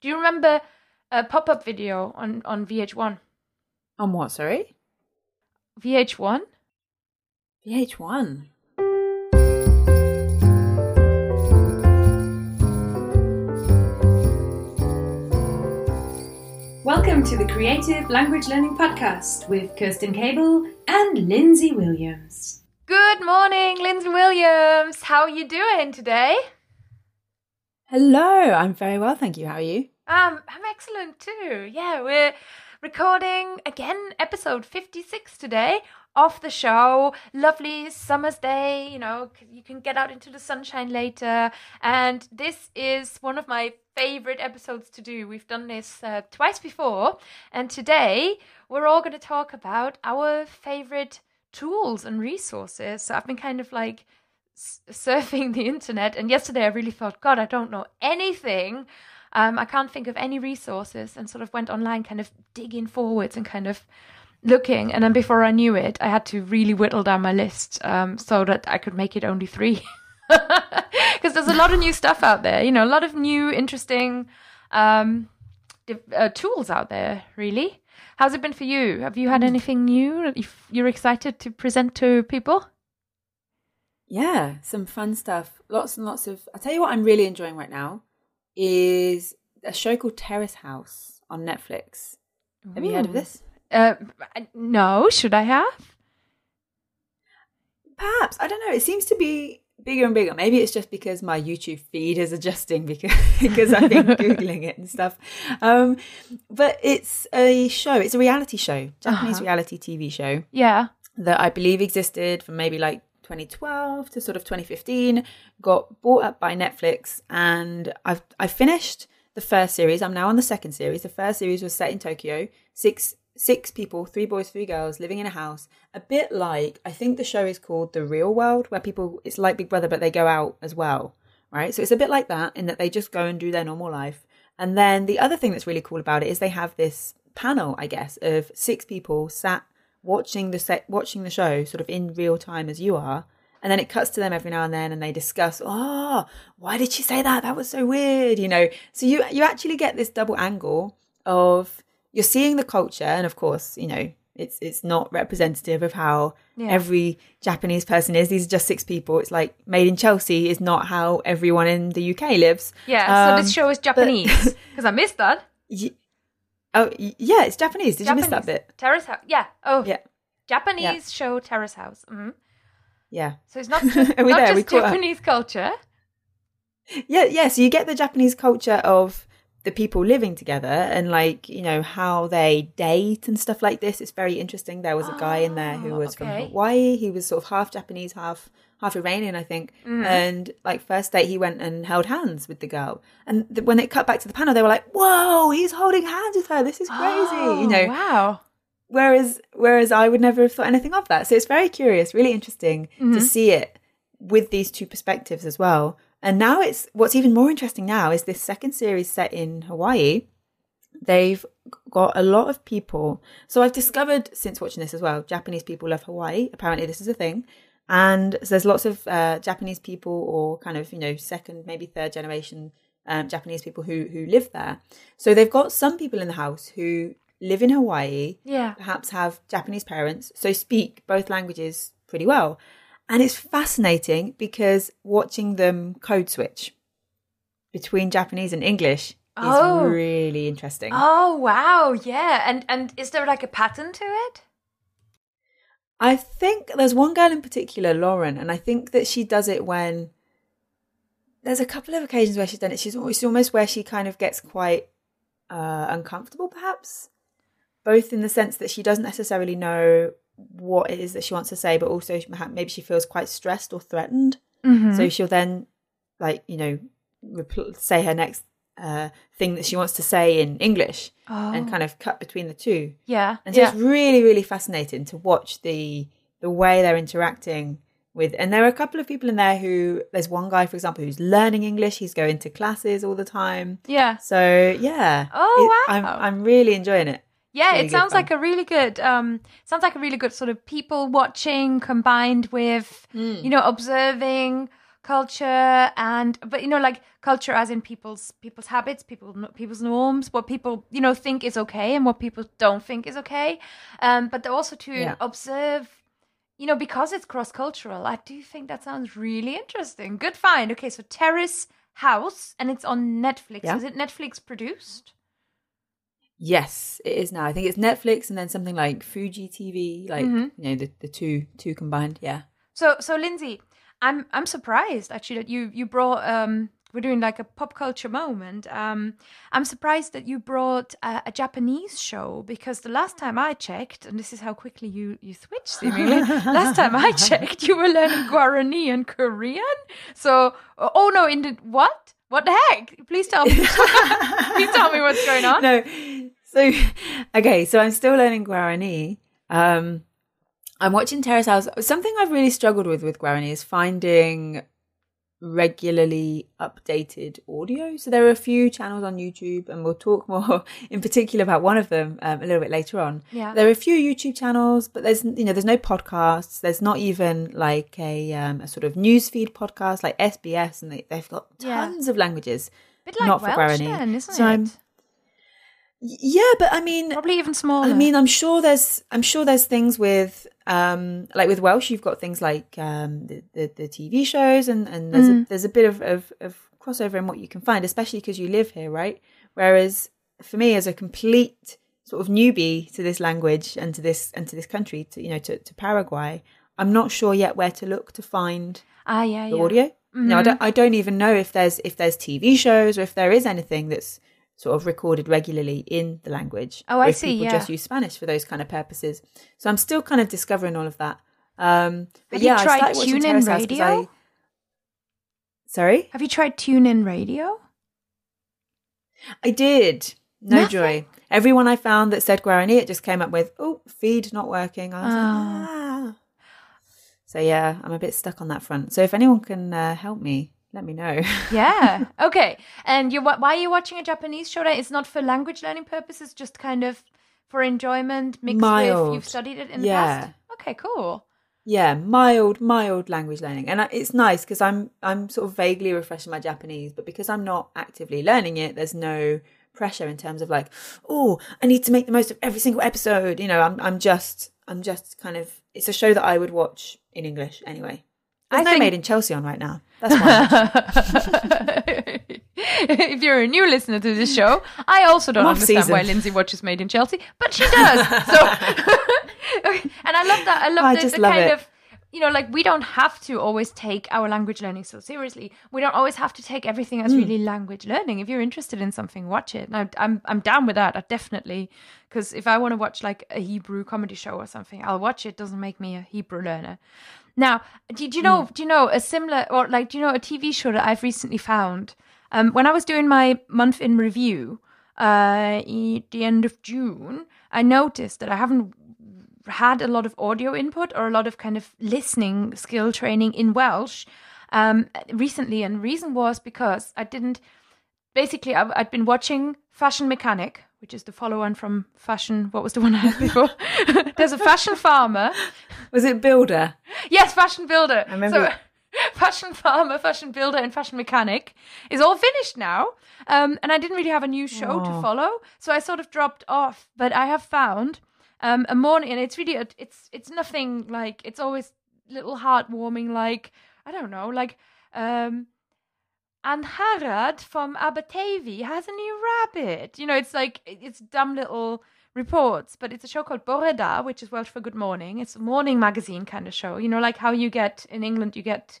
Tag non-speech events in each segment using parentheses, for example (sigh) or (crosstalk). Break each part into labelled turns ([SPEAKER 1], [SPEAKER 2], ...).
[SPEAKER 1] Do you remember a pop up video on, on VH1?
[SPEAKER 2] On what, sorry?
[SPEAKER 1] VH1?
[SPEAKER 2] VH1.
[SPEAKER 3] Welcome to the Creative Language Learning Podcast with Kerstin Cable and Lindsay Williams.
[SPEAKER 1] Good morning, Lindsay Williams. How are you doing today?
[SPEAKER 2] Hello, I'm very well, thank you. How are you?
[SPEAKER 1] Um, I'm excellent too. Yeah, we're recording again episode 56 today of the show. Lovely summer's day, you know, you can get out into the sunshine later. And this is one of my favorite episodes to do. We've done this uh, twice before. And today we're all going to talk about our favorite tools and resources. So I've been kind of like surfing (laughs) the internet. And yesterday I really thought, God, I don't know anything. Um, I can't think of any resources and sort of went online, kind of digging forwards and kind of looking. And then before I knew it, I had to really whittle down my list um, so that I could make it only three. (laughs) Because there's a lot of new stuff out there, you know, a lot of new, interesting um, uh, tools out there, really. How's it been for you? Have you had anything new that you're excited to present to people?
[SPEAKER 2] Yeah, some fun stuff. Lots and lots of. I'll tell you what I'm really enjoying right now is a show called Terrace House on Netflix. Have you heard of this?
[SPEAKER 1] Uh, no, should I have?
[SPEAKER 2] Perhaps. I don't know. It seems to be bigger and bigger. Maybe it's just because my YouTube feed is adjusting because (laughs) because I've been googling it and (laughs) stuff. Um, but it's a show. It's a reality show, Japanese uh-huh. reality TV show.
[SPEAKER 1] Yeah,
[SPEAKER 2] that I believe existed from maybe like 2012 to sort of 2015. Got bought up by Netflix, and I've I finished the first series. I'm now on the second series. The first series was set in Tokyo. Six six people, three boys, three girls, living in a house. A bit like I think the show is called The Real World, where people it's like Big Brother, but they go out as well, right? So it's a bit like that in that they just go and do their normal life. And then the other thing that's really cool about it is they have this panel, I guess, of six people sat watching the set, watching the show, sort of in real time as you are. And then it cuts to them every now and then, and they discuss, "Oh, why did she say that? That was so weird," you know. So you you actually get this double angle of you're seeing the culture, and of course, you know, it's it's not representative of how yeah. every Japanese person is. These are just six people. It's like Made in Chelsea is not how everyone in the UK lives.
[SPEAKER 1] Yeah. Um, so this um, show is Japanese (laughs) because I missed that.
[SPEAKER 2] Y- oh yeah, it's Japanese. Did Japanese. you miss that bit?
[SPEAKER 1] Terrace House. Yeah. Oh yeah. Japanese yeah. show Terrace House. Mm-hmm.
[SPEAKER 2] Yeah.
[SPEAKER 1] So it's not just, (laughs) not just Japanese culture.
[SPEAKER 2] Yeah. Yeah. So you get the Japanese culture of the people living together and like you know how they date and stuff like this it's very interesting there was a guy in there who was okay. from hawaii he was sort of half japanese half half iranian i think mm. and like first date he went and held hands with the girl and when it cut back to the panel they were like whoa he's holding hands with her this is crazy oh, you know
[SPEAKER 1] wow
[SPEAKER 2] whereas whereas i would never have thought anything of that so it's very curious really interesting mm-hmm. to see it with these two perspectives as well and now it's what's even more interesting now is this second series set in Hawaii. They've got a lot of people. So I've discovered since watching this as well, Japanese people love Hawaii. Apparently, this is a thing. And so there's lots of uh, Japanese people or kind of, you know, second, maybe third generation um, Japanese people who, who live there. So they've got some people in the house who live in Hawaii,
[SPEAKER 1] yeah.
[SPEAKER 2] perhaps have Japanese parents, so speak both languages pretty well. And it's fascinating because watching them code switch between Japanese and English oh. is really interesting.
[SPEAKER 1] Oh wow, yeah. And and is there like a pattern to it?
[SPEAKER 2] I think there's one girl in particular, Lauren, and I think that she does it when there's a couple of occasions where she's done it. She's almost, almost where she kind of gets quite uh, uncomfortable, perhaps, both in the sense that she doesn't necessarily know what it is that she wants to say, but also maybe she feels quite stressed or threatened. Mm-hmm. So she'll then, like, you know, repl- say her next uh, thing that she wants to say in English oh. and kind of cut between the two.
[SPEAKER 1] Yeah.
[SPEAKER 2] And so
[SPEAKER 1] yeah.
[SPEAKER 2] it's really, really fascinating to watch the the way they're interacting with and there are a couple of people in there who there's one guy for example who's learning english he's going to classes all the time
[SPEAKER 1] yeah
[SPEAKER 2] so yeah
[SPEAKER 1] oh
[SPEAKER 2] it, wow I'm, I'm really enjoying it
[SPEAKER 1] yeah, really it sounds like a really good um sounds like a really good sort of people watching combined with mm. you know observing culture and but you know like culture as in people's people's habits people people's norms what people you know think is okay and what people don't think is okay um but also to
[SPEAKER 2] Yeah.
[SPEAKER 1] observe you know because it's cross cultural i do think that sounds really interesting good find okay so terrace house and it's on netflix
[SPEAKER 2] Yeah.
[SPEAKER 1] is it netflix produced
[SPEAKER 2] Yes, it is now. I think it's Netflix and then something like Fuji TV, like
[SPEAKER 1] Mhm.
[SPEAKER 2] you know the, the two two combined. Yeah.
[SPEAKER 1] So so Lindsay, I'm I'm surprised actually that you you brought um we're doing like a pop culture moment. Um I'm surprised that you brought a, a Japanese show because the last time I checked, and this is how quickly you you switch seemingly. (laughs) last time I checked, you were learning Guarani and Korean. So oh no, in the what? What the heck? Please tell me. (laughs) Please tell me what's going on.
[SPEAKER 2] No. So okay, so I'm still learning Guarani. Um I'm watching Terrace House. Something I've really struggled with with Guarani is finding regularly updated audio. So there are a few channels on YouTube, and we'll talk more (laughs) in particular about one of them um, a little bit later on.
[SPEAKER 1] Yeah.
[SPEAKER 2] There are a few YouTube channels, but there's you know there's no podcasts. There's not even like a um, a sort of newsfeed podcast like SBS, and they, they've got
[SPEAKER 1] Yeah.
[SPEAKER 2] tons of languages.
[SPEAKER 1] bit like
[SPEAKER 2] not for Guarani.
[SPEAKER 1] then, isn't
[SPEAKER 2] So
[SPEAKER 1] it?
[SPEAKER 2] I'm- Yeah, but I mean,
[SPEAKER 1] Probably even smaller.
[SPEAKER 2] I mean, I'm sure there's, I'm sure there's things with, um, like with Welsh, you've got things like um, the, the the TV shows, and and there's a, there's a bit of, of of crossover in what you can find, especially because you live here, right? Whereas for me, as a complete sort of newbie to this language and to this and to this country, to you know, to, to Paraguay, I'm not sure yet where to look to find
[SPEAKER 1] ah yeah
[SPEAKER 2] the
[SPEAKER 1] yeah.
[SPEAKER 2] audio. No, I don't. I don't even know if there's if there's TV shows or if there is anything that's sort of recorded regularly in the language.
[SPEAKER 1] Oh, I see,
[SPEAKER 2] People
[SPEAKER 1] yeah.
[SPEAKER 2] just use Spanish for those kind of purposes. So I'm still kind of discovering all of that. Um, but
[SPEAKER 1] Have you
[SPEAKER 2] yeah,
[SPEAKER 1] tried
[SPEAKER 2] I started watching
[SPEAKER 1] TuneIn
[SPEAKER 2] Terrace House 'cause
[SPEAKER 1] Radio?
[SPEAKER 2] I... Sorry,
[SPEAKER 1] Have you tried TuneIn Radio?
[SPEAKER 2] I did. No
[SPEAKER 1] Nothing?
[SPEAKER 2] joy. Everyone I found that said Guarani, it just came up with, "Oh, feed not working." I was like,
[SPEAKER 1] Oh.
[SPEAKER 2] ah. So yeah, I'm a bit stuck on that front. So if anyone can uh, help me, let me know.
[SPEAKER 1] Yeah. (laughs) okay. And you why are you watching a Japanese show? It's not for language learning purposes, just kind of for enjoyment mixed with
[SPEAKER 2] Mild.
[SPEAKER 1] you've studied it in the
[SPEAKER 2] Yeah.
[SPEAKER 1] past. Okay, cool.
[SPEAKER 2] yeah mild mild language learning and it's nice because i'm i'm sort of vaguely refreshing my japanese but because i'm not actively learning it there's no pressure in terms of like oh i need to make the most of every single episode you know i'm i'm just i'm just kind of it's a show that i would watch in english anyway there's
[SPEAKER 1] I
[SPEAKER 2] no
[SPEAKER 1] think-
[SPEAKER 2] made in chelsea on right now that's why (laughs)
[SPEAKER 1] if you're a new listener to this show, I also don't understand
[SPEAKER 2] season.
[SPEAKER 1] why Lindsay watches Made in Chelsea, but she does. So, (laughs) Okay, and I love that. I love
[SPEAKER 2] I
[SPEAKER 1] the,
[SPEAKER 2] just
[SPEAKER 1] the
[SPEAKER 2] love
[SPEAKER 1] kind
[SPEAKER 2] it.
[SPEAKER 1] of you know, like we don't have to always take our language learning so seriously. We don't always have to take everything as really language learning. If you're interested in something, watch it. Now, I'm I'm down with that. I definitely, because if I want to watch like a Hebrew comedy show or something, I'll watch it. Doesn't make me a Hebrew learner. Now, do, do you know? Do you know a similar or like do you know a TV show that I've recently found? Um, when I was doing my month in review uh, at the end of June, I noticed that I haven't had a lot of audio input or a lot of kind of listening skill training in Welsh um, recently, and the reason was because I didn't. Basically, I've, I'd been watching Fashion Mechanic, which is the follow-on from Fashion. What was the one I had before? (laughs) There's a Fashion Farmer.
[SPEAKER 2] was it builder
[SPEAKER 1] Yes, Fashion Builder. I
[SPEAKER 2] remember-
[SPEAKER 1] So, (laughs) Fashion Farmer, Fashion Builder, and Fashion Mechanic is all finished now. Um, and I didn't really have a new show to follow, so I sort of dropped off. But I have found um, a morning, and it's really a, it's it's nothing like it's always little heartwarming, like I don't know, like um, and Harad from Abatavi has a new rabbit. You know, it's like it's dumb little reports, but it's a show called Bore Da, which is Welsh for Good Morning. It's a morning magazine kind of show. You know, like how you get in England, you get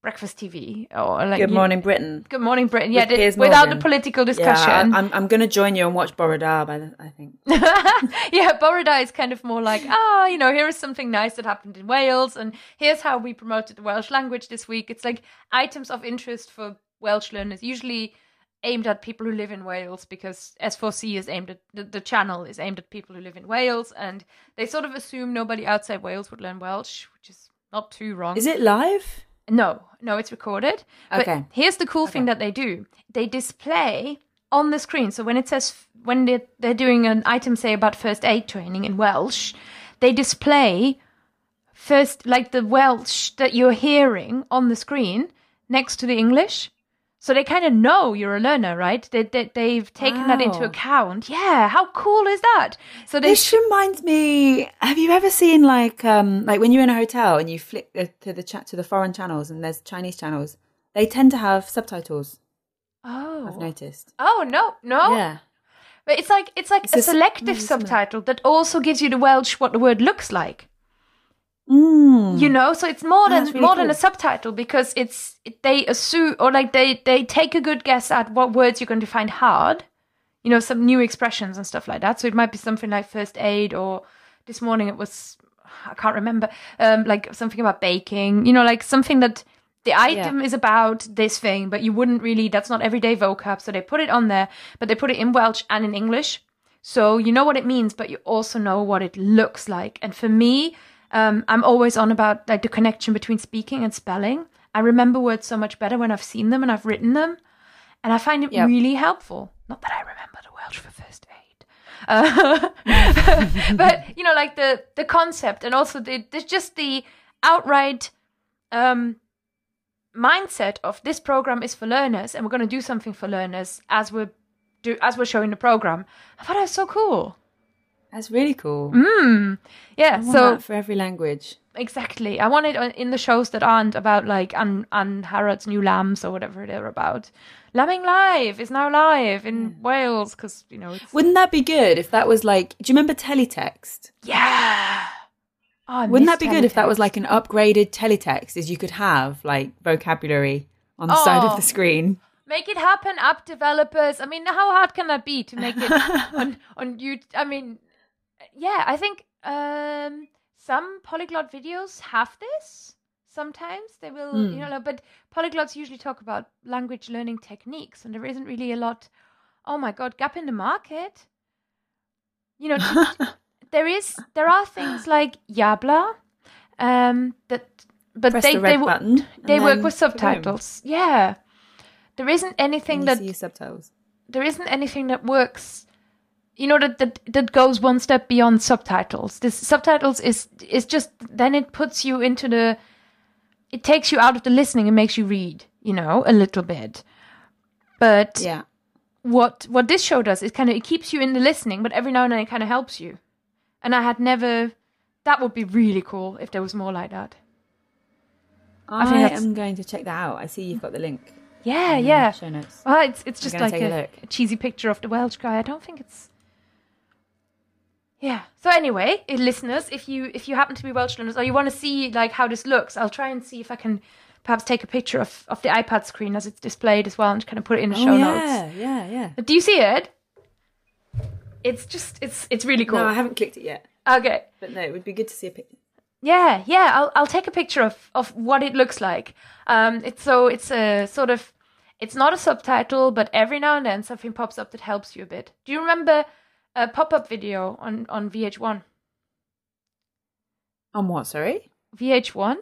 [SPEAKER 1] breakfast TV or like
[SPEAKER 2] good
[SPEAKER 1] you-
[SPEAKER 2] morning britain
[SPEAKER 1] Good Morning Britain. Yeah,
[SPEAKER 2] Piers
[SPEAKER 1] without
[SPEAKER 2] Morgan.
[SPEAKER 1] the political discussion.
[SPEAKER 2] I, i'm, I'm gonna join you and watch Bore Da by the i think (laughs)
[SPEAKER 1] yeah, Bore Da is kind of more like, ah, you know, here is something nice that happened in Wales, and here's how we promoted the Welsh language this week. It's like items of interest for Welsh learners, usually aimed at people who live in Wales, because S4C is aimed at the, the channel is aimed at people who live in Wales, and they sort of assume nobody outside Wales would learn Welsh, which is not too wrong.
[SPEAKER 2] is it live
[SPEAKER 1] No, no, it's recorded. But
[SPEAKER 2] Okay.
[SPEAKER 1] here's the cool thing that they do: they display on the screen. So when it says when they're, they're doing an item, say about first aid training in Welsh, they display first like the Welsh that you're hearing on the screen. next to the English. So they kind of know you're a learner, right? They, they, they've taken that into account. Yeah, how cool is that? So they
[SPEAKER 2] This reminds me. Have you ever seen like um like when you're in a hotel and you flick the, to the chat to the foreign channels and there's Chinese channels? They tend to have subtitles.
[SPEAKER 1] Oh, I've
[SPEAKER 2] noticed.
[SPEAKER 1] Oh, no, no.
[SPEAKER 2] Yeah.
[SPEAKER 1] But it's like it's like
[SPEAKER 2] It's
[SPEAKER 1] a selective
[SPEAKER 2] similar.
[SPEAKER 1] subtitle that also gives you the Welsh what the word looks like.
[SPEAKER 2] Mm.
[SPEAKER 1] You know, so it's more than
[SPEAKER 2] really
[SPEAKER 1] more than a subtitle because it's they assume or like they they take a good guess at what words you're going to find hard. You know, some new expressions and stuff like that. So it might be something like first aid or this morning it was I can't remember um like something about baking. You know, like something that the item is about this thing, but you wouldn't really that's not everyday vocab. So they put it on there, but they put it in Welsh and in English. So you know what it means, but you also know what it looks like. And for me, um, I'm always on about like the connection between speaking and spelling. I remember words so much better when I've seen them and I've written them, and I find it
[SPEAKER 2] Yep.
[SPEAKER 1] really helpful. Not that I remember the Welsh for first aid, uh, (laughs) but you know, like the the concept and also the, the just the outright um, mindset of this program is for learners, and we're going to do something for learners as we're do as we're showing the program. I thought that was so cool.
[SPEAKER 2] That's really cool.
[SPEAKER 1] Mm. Yeah, so
[SPEAKER 2] for every language.
[SPEAKER 1] exactly. I want it in the shows that aren't about like Anne, Anne Harrod's New Lambs or whatever they're about. Lambing Live is now live in Wales because you know it's
[SPEAKER 2] Wouldn't that be good if that was like? Do you remember teletext?
[SPEAKER 1] yeah. Oh,
[SPEAKER 2] Wouldn't that be good if that was like an upgraded teletext? Is you could have like vocabulary on the side
[SPEAKER 1] Oh.
[SPEAKER 2] of the screen.
[SPEAKER 1] Make it happen, app developers. I mean, how hard can that be to make it (laughs) on on you? I mean, yeah, I think um, some polyglot videos have this. Sometimes they will,
[SPEAKER 2] Hmm.
[SPEAKER 1] you know, but polyglots usually talk about language learning techniques, and there isn't really a lot. Oh my god, gap in the market. You know, to- (laughs) there is there are things like Yabla, um, that but
[SPEAKER 2] Press
[SPEAKER 1] they
[SPEAKER 2] the
[SPEAKER 1] they
[SPEAKER 2] button.
[SPEAKER 1] they work with
[SPEAKER 2] boom.
[SPEAKER 1] subtitles. Yeah. There isn't anything that
[SPEAKER 2] subtitles.
[SPEAKER 1] there isn't anything that works you know that, that that goes one step beyond subtitles. This subtitles is is just then it puts you into the it takes you out of the listening and makes you read, you know, a little bit. But
[SPEAKER 2] Yeah.
[SPEAKER 1] what what this show does is kind of it keeps you in the listening, but every now and then it kind of helps you. And I had never that would be really cool if there was more like that.
[SPEAKER 2] I,
[SPEAKER 1] think that's-
[SPEAKER 2] am going to check that out. I see you've got the link.
[SPEAKER 1] Yeah, yeah.
[SPEAKER 2] Show notes.
[SPEAKER 1] Well, it's it's just like
[SPEAKER 2] a
[SPEAKER 1] a, a cheesy picture of the Welsh guy. I don't think it's. Yeah. So anyway, listeners, if you if you happen to be Welsh learners or you want to see like how this looks, I'll try and see if I can perhaps take a picture of of the iPad screen as it's displayed as well and kind of put it in the show
[SPEAKER 2] oh,
[SPEAKER 1] notes.
[SPEAKER 2] yeah, yeah, yeah.
[SPEAKER 1] Do you see it? It's just it's it's really cool.
[SPEAKER 2] No, I haven't clicked it yet.
[SPEAKER 1] okay.
[SPEAKER 2] But no, it would be good to see a picture.
[SPEAKER 1] Yeah, yeah. I'll I'll take a picture of of what it looks like. Um, it's so it's a sort of it's not a subtitle, but every now and then something pops up that helps you a bit. Do you remember a pop up video on on VH1?
[SPEAKER 2] On what? Sorry.
[SPEAKER 1] VH1.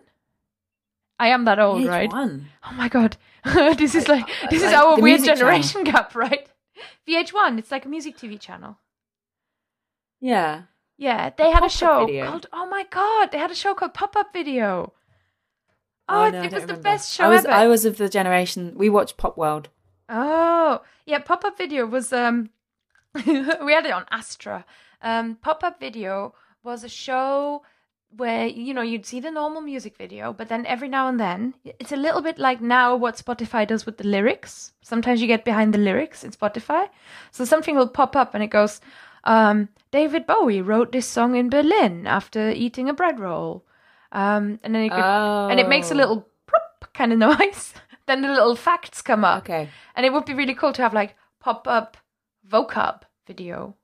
[SPEAKER 1] I am that old, right?
[SPEAKER 2] VH1.
[SPEAKER 1] Oh my god, (laughs) this is like this is
[SPEAKER 2] like
[SPEAKER 1] our weird generation (laughs) gap, right? VH1. It's like a music TV channel.
[SPEAKER 2] Yeah.
[SPEAKER 1] Yeah, they had a show
[SPEAKER 2] video.
[SPEAKER 1] called. Oh my god, they had a show called Pop Up Video. Oh,
[SPEAKER 2] Oh,
[SPEAKER 1] it,
[SPEAKER 2] no,
[SPEAKER 1] it was the
[SPEAKER 2] remember.
[SPEAKER 1] best show
[SPEAKER 2] I was
[SPEAKER 1] ever.
[SPEAKER 2] I was of the generation we watched Pop World.
[SPEAKER 1] Oh, yeah, pop up video was um (laughs) we had it on Astra. Um pop up video was a show where you know you'd see the normal music video, but then every now and then it's a little bit like now what Spotify does with the lyrics. Sometimes you get behind the lyrics in Spotify. So something will pop up and it goes um David Bowie wrote this song in Berlin after eating a bread roll. Um and then it could, and it makes a
[SPEAKER 2] Oh.
[SPEAKER 1] little plop kind of (laughs) noise. then the little facts come up.
[SPEAKER 2] Okay.
[SPEAKER 1] And it would be really cool to have like pop up vocab video.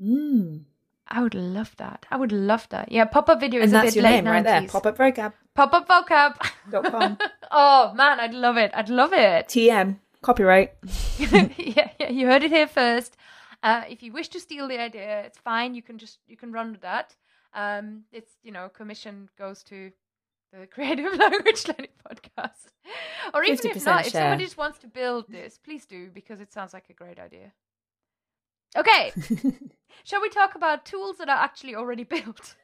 [SPEAKER 2] Mm.
[SPEAKER 1] I would love that. I would love that. Yeah, pop up video is
[SPEAKER 2] And
[SPEAKER 1] a
[SPEAKER 2] that's
[SPEAKER 1] bit
[SPEAKER 2] your
[SPEAKER 1] late
[SPEAKER 2] name right there. Pop up vocab.
[SPEAKER 1] Pop up vocab. (laughs) Oh man, I'd love it. I'd love it.
[SPEAKER 2] TM. Copyright. (laughs)
[SPEAKER 1] yeah, yeah, you heard it here first. Uh, if you wish to steal the idea, it's fine. You can just you can run with that. Um, it's you know commission goes to the (laughs) Creative Language Learning Podcast, (laughs) or even if
[SPEAKER 2] 50%
[SPEAKER 1] not, if
[SPEAKER 2] share.
[SPEAKER 1] somebody just wants to build this, please do because it sounds like a great idea. Okay, (laughs) shall we talk about tools that are actually already (laughs) built?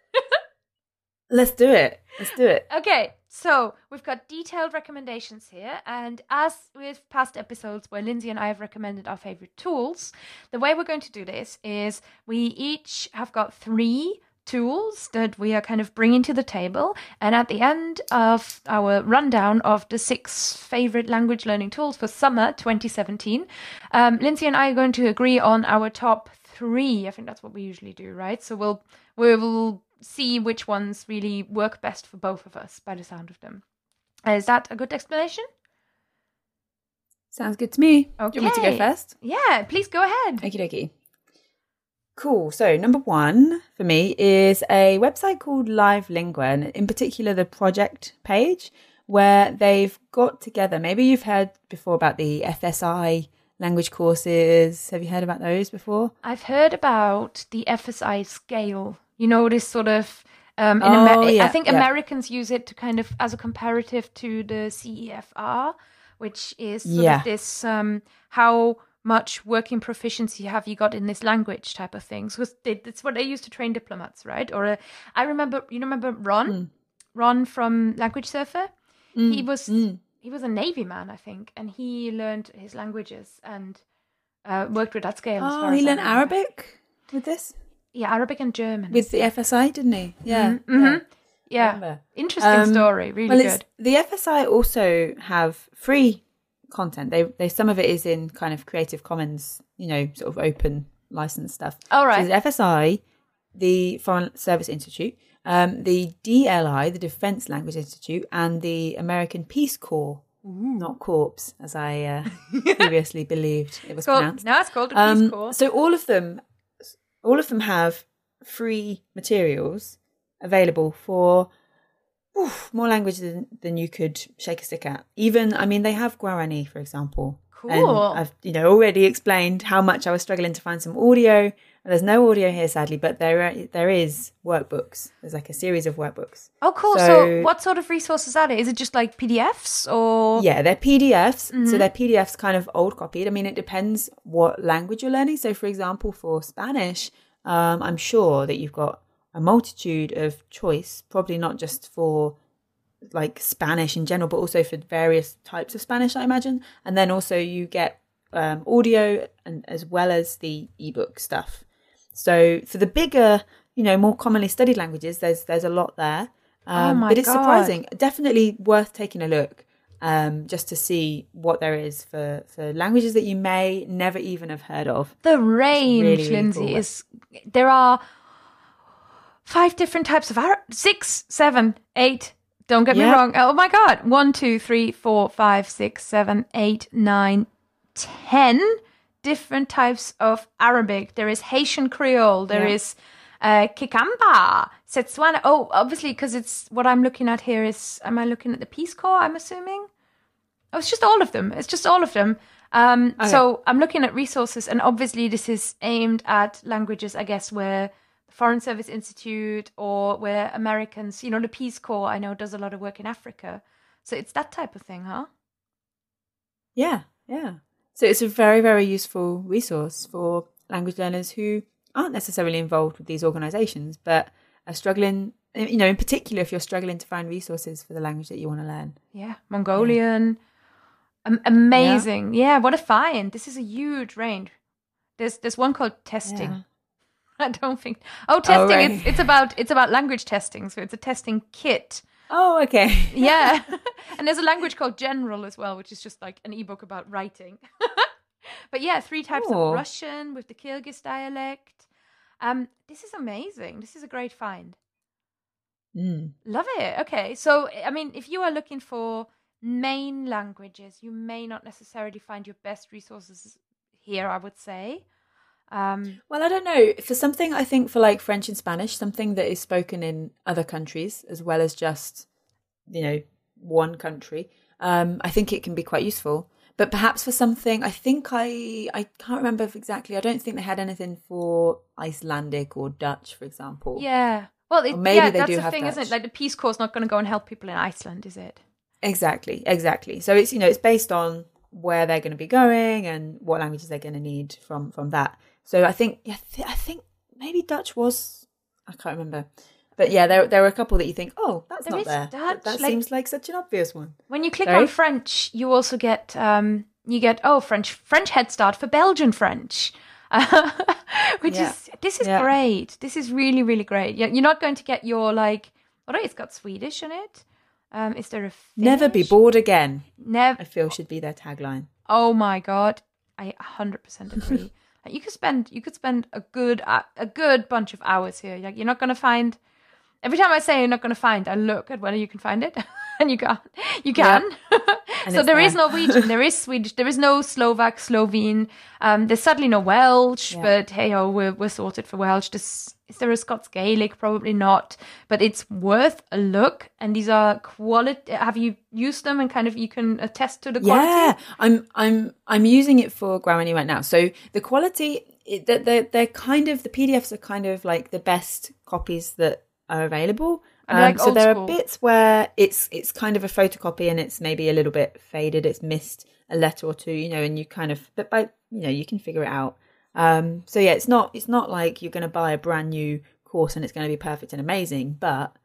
[SPEAKER 2] Let's do it. Let's do it.
[SPEAKER 1] Okay, so we've got detailed recommendations here, and as with past episodes where Lindsay and I have recommended our favorite tools, the way we're going to do this is we each have got three tools that we are kind of bringing to the table, and at the end of our rundown of the six favorite language learning tools for summer 2017, um, Lindsay and I are going to agree on our top three. I think that's what we usually do, right? So we'll we will see which ones really work best for both of us by the sound of them. Is that a good explanation?
[SPEAKER 2] Sounds good to me.
[SPEAKER 1] Okay.
[SPEAKER 2] Do you want me to go first?
[SPEAKER 1] Yeah, please go ahead.
[SPEAKER 2] Okie dokie. Cool. So, number one for me is a website called Live Lingua, and in particular, the project page where they've got together. Maybe you've heard before about the FSI language courses. Have you heard about those before?
[SPEAKER 1] I've heard about the FSI scale. You know, this sort of. Um, in
[SPEAKER 2] Oh,
[SPEAKER 1] Amer- I think
[SPEAKER 2] yeah.
[SPEAKER 1] Americans use it to kind of as a comparative to the CEFR, which is sort
[SPEAKER 2] Yeah.
[SPEAKER 1] of this um, how much working proficiency have you got in this language type of things it's it's what they use to train diplomats, right? Or uh, I remember, you remember Ron,
[SPEAKER 2] Mm.
[SPEAKER 1] Ron from Language Surfer. he was
[SPEAKER 2] mm.
[SPEAKER 1] he was a navy man, I think, and he learned his languages and uh, worked with that scale. as
[SPEAKER 2] Oh, he learned. Arabic with this?
[SPEAKER 1] Yeah, Arabic and German.
[SPEAKER 2] With the FSI, didn't he? Yeah.
[SPEAKER 1] Mhm. yeah,
[SPEAKER 2] remember.
[SPEAKER 1] interesting
[SPEAKER 2] Um,
[SPEAKER 1] story. Really
[SPEAKER 2] well,
[SPEAKER 1] good.
[SPEAKER 2] the FSI also have free content. They, they some of it is in kind of Creative Commons, you know, sort of open license stuff.
[SPEAKER 1] All right.
[SPEAKER 2] So FSI, the Foreign Service Institute, um, the DLI, the Defense Language Institute, and the American Peace Corps, not Corps, as I uh, (laughs) previously believed it was
[SPEAKER 1] Called,
[SPEAKER 2] pronounced.
[SPEAKER 1] no, it's called a Peace
[SPEAKER 2] Um,
[SPEAKER 1] Corps.
[SPEAKER 2] so all of them, all of them have free materials available for oof, more language than, than you could shake a stick at. Even, I mean, they have Guarani, for example. And
[SPEAKER 1] Cool.
[SPEAKER 2] I've, you know, already explained how much I was struggling to find some audio. And there's no audio here, sadly, but there are, there is workbooks. There's like a series of workbooks.
[SPEAKER 1] oh, cool. So,
[SPEAKER 2] so-
[SPEAKER 1] what sort of resources are there? Is it just like PDFs or?
[SPEAKER 2] Yeah, they're PDFs.
[SPEAKER 1] Mm-hmm.
[SPEAKER 2] So they're PDFs kind of old copied. I mean, it depends what language you're learning. So, for example, for Spanish, um, I'm sure that you've got a multitude of choice, probably not just for like Spanish in general, but also for various types of Spanish, I imagine. And then also you get um, audio and as well as the ebook stuff. So for the bigger, you know, more commonly studied languages, there's there's a lot there. Um,
[SPEAKER 1] Oh
[SPEAKER 2] but it's
[SPEAKER 1] God.
[SPEAKER 2] surprising. Definitely worth taking a look um, just to see what there is for, for languages that you may never even have heard of.
[SPEAKER 1] The range,
[SPEAKER 2] really, really
[SPEAKER 1] Lindsay,
[SPEAKER 2] cool.
[SPEAKER 1] is there are five different types of Arab. Six, seven, eight. Don't get me wrong. Oh my God. One, two, three, four, five, six, seven, eight, nine, ten different types of Arabic. There is Haitian Creole. There
[SPEAKER 2] Yeah.
[SPEAKER 1] is uh, Kikamba, Setswana. Oh, obviously, because it's what I'm looking at here is, am I looking at the Peace Corps, I'm assuming? Oh, it's just all of them. It's just all of them. Um, So I'm looking at resources, and obviously this is aimed at languages, I guess, where Foreign Service Institute or where Americans, you know, the Peace Corps, I know, does a lot of work in Africa. So it's that type of thing, huh?
[SPEAKER 2] Yeah, yeah. So it's a very, very useful resource for language learners who aren't necessarily involved with these organisations, but are struggling. You know, in particular, if you're struggling to find resources for the language that you want to learn.
[SPEAKER 1] Yeah, Mongolian. Am- amazing. Yeah. what a find. This is a huge range. There's there's one called testing.
[SPEAKER 2] Yeah. (laughs)
[SPEAKER 1] I don't think. Oh, testing.
[SPEAKER 2] right.
[SPEAKER 1] It's it's about it's about language testing. So it's a testing kit.
[SPEAKER 2] Oh, okay. (laughs)
[SPEAKER 1] Yeah. (laughs) and there's a language called general as well, which is just like an ebook about writing. but yeah, three types
[SPEAKER 2] Cool.
[SPEAKER 1] of Russian with the Kyrgyz dialect. Um, this is amazing. This is a great find.
[SPEAKER 2] Mm.
[SPEAKER 1] Love it. Okay. So, I mean, if you are looking for main languages, you may not necessarily find your best resources here, I would say. Um,
[SPEAKER 2] Well, I don't know. For something, I think for like French and Spanish, something that is spoken in other countries as well as just, you know, one country, um, I think it can be quite useful. But perhaps for something, I think I I can't remember exactly. I don't think they had anything for Icelandic or Dutch, for example.
[SPEAKER 1] yeah. Well, it,
[SPEAKER 2] maybe
[SPEAKER 1] yeah, that's the thing, isn't it? Like the Peace Corps is not going to go and help people in Iceland, is it?
[SPEAKER 2] Exactly, exactly. So it's you know it's based on where they're going to be going and what languages they're going to need from from that. So I think yeah, th- I think maybe Dutch was I can't remember. But yeah, there there are a couple that you think, oh, that's
[SPEAKER 1] There
[SPEAKER 2] not there.
[SPEAKER 1] Dutch,
[SPEAKER 2] That,
[SPEAKER 1] like-
[SPEAKER 2] seems like such an obvious one.
[SPEAKER 1] When you click
[SPEAKER 2] Sorry?
[SPEAKER 1] on French, you also get um, you get oh French French Head Start for Belgian French, (laughs) which
[SPEAKER 2] Yeah.
[SPEAKER 1] is this is
[SPEAKER 2] Yeah.
[SPEAKER 1] great. This is really really great. Yeah, You're not going to get your like. Although it's got Swedish in it. Um, is there a
[SPEAKER 2] Never be bored again.
[SPEAKER 1] Never.
[SPEAKER 2] I feel should be their tagline.
[SPEAKER 1] Oh my god, I 100% agree. (laughs) You could spend you could spend a good a good bunch of hours here. Like you're not going to find every time I say you're not going to find, I look at whether you can find it, (laughs) (laughs) and you can't. You can.
[SPEAKER 2] And
[SPEAKER 1] so
[SPEAKER 2] it's
[SPEAKER 1] there is
[SPEAKER 2] there.
[SPEAKER 1] Norwegian, there is Swedish, there is no Slovak, Slovene. Um, there's sadly no Welsh,
[SPEAKER 2] Yeah.
[SPEAKER 1] but hey oh, we're we're sorted for Welsh. This, is there a Scots Gaelic? Probably not, but it's worth a look. And these are quality. Have you used them and kind of you can attest to the quality?
[SPEAKER 2] Yeah, I'm I'm I'm using it for Guarani right now. So the quality, it, they're, they're they're kind of the PDFs are kind of like the best copies that are available.
[SPEAKER 1] They're, like,
[SPEAKER 2] so there
[SPEAKER 1] school.
[SPEAKER 2] are bits where it's it's kind of a photocopy and it's maybe a little bit faded. It's missed a letter or two, you know, and you kind of but by you know you can figure it out. Um, so yeah, it's not it's not like you're going to buy a brand new course and it's going to be perfect and amazing, but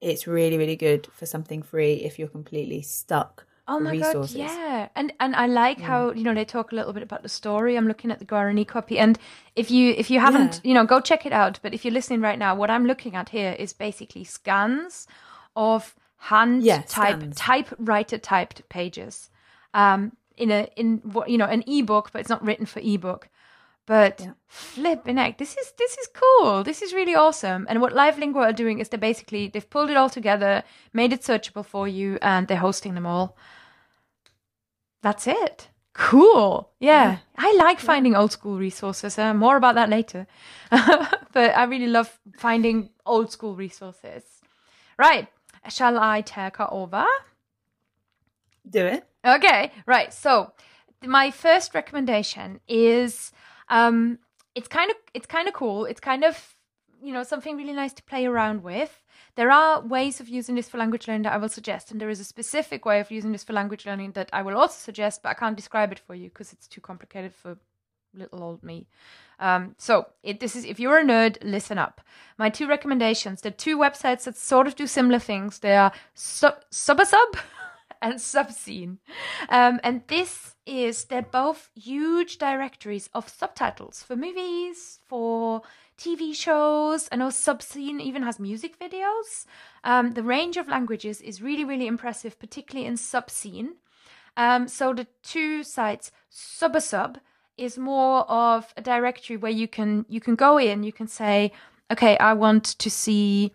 [SPEAKER 2] it's really really good for something free if you're completely stuck
[SPEAKER 1] Oh my
[SPEAKER 2] resources.
[SPEAKER 1] god, yeah, and and I like how you know they talk a little bit about the story. I'm looking at the Guarani copy, and if you if you haven't,
[SPEAKER 2] Yeah.
[SPEAKER 1] you know, go check it out. But if you're listening right now, what I'm looking at here is basically scans of hand
[SPEAKER 2] Yeah,
[SPEAKER 1] type
[SPEAKER 2] scans.
[SPEAKER 1] typewriter typed pages, um, in a in what you know an ebook, but it's not written for ebook. But
[SPEAKER 2] Yeah.
[SPEAKER 1] flipping heck, this is this is cool. This is really awesome. And what Live LiveLingua are doing is they basically they've pulled it all together, made it searchable for you, and they're hosting them all. That's it. Cool. Yeah.
[SPEAKER 2] Yeah.
[SPEAKER 1] I like finding old school resources. Uh, more about that later. (laughs) but I really love finding old school resources. Right. Shall I take her over?
[SPEAKER 2] Do it.
[SPEAKER 1] Okay, right. So my first recommendation is um it's kind of it's kind of cool. It's kind of you know something really nice to play around with. There are ways of using this for language learning that I will suggest, and there is a specific way of using this for language learning that I will also suggest, but I can't describe it for you because it's too complicated for little old me. Um, so it, this is if you're a nerd, listen up. My two recommendations: the two websites that sort of do similar things. They are Sub Subasub (laughs) and Subscene, um, and this is they're both huge directories of subtitles for movies, for TV shows. I know Subscene even has music videos. Um, the range of languages is really, really impressive, particularly in Subscene. Um, so the two sites, Subasub is more of a directory where you can you can go in, you can say, okay, I want to see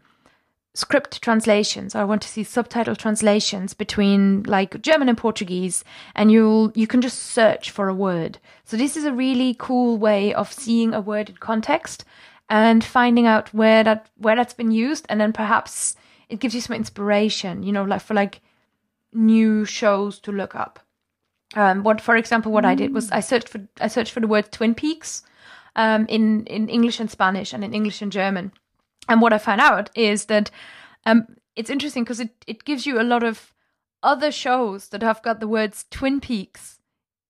[SPEAKER 1] script translations. I want to see subtitle translations between like German and Portuguese, and you'll you can just search for a word. So this is a really cool way of seeing a word in context and finding out where that where that's been used, and then perhaps it gives you some inspiration. You know, like for like new shows to look up. Um, what, for example, what I did was I searched for I searched for the word Twin Peaks um, in in English and Spanish and in English and German, and what I found out is that um, it's interesting because it it gives you a lot of other shows that have got the words Twin Peaks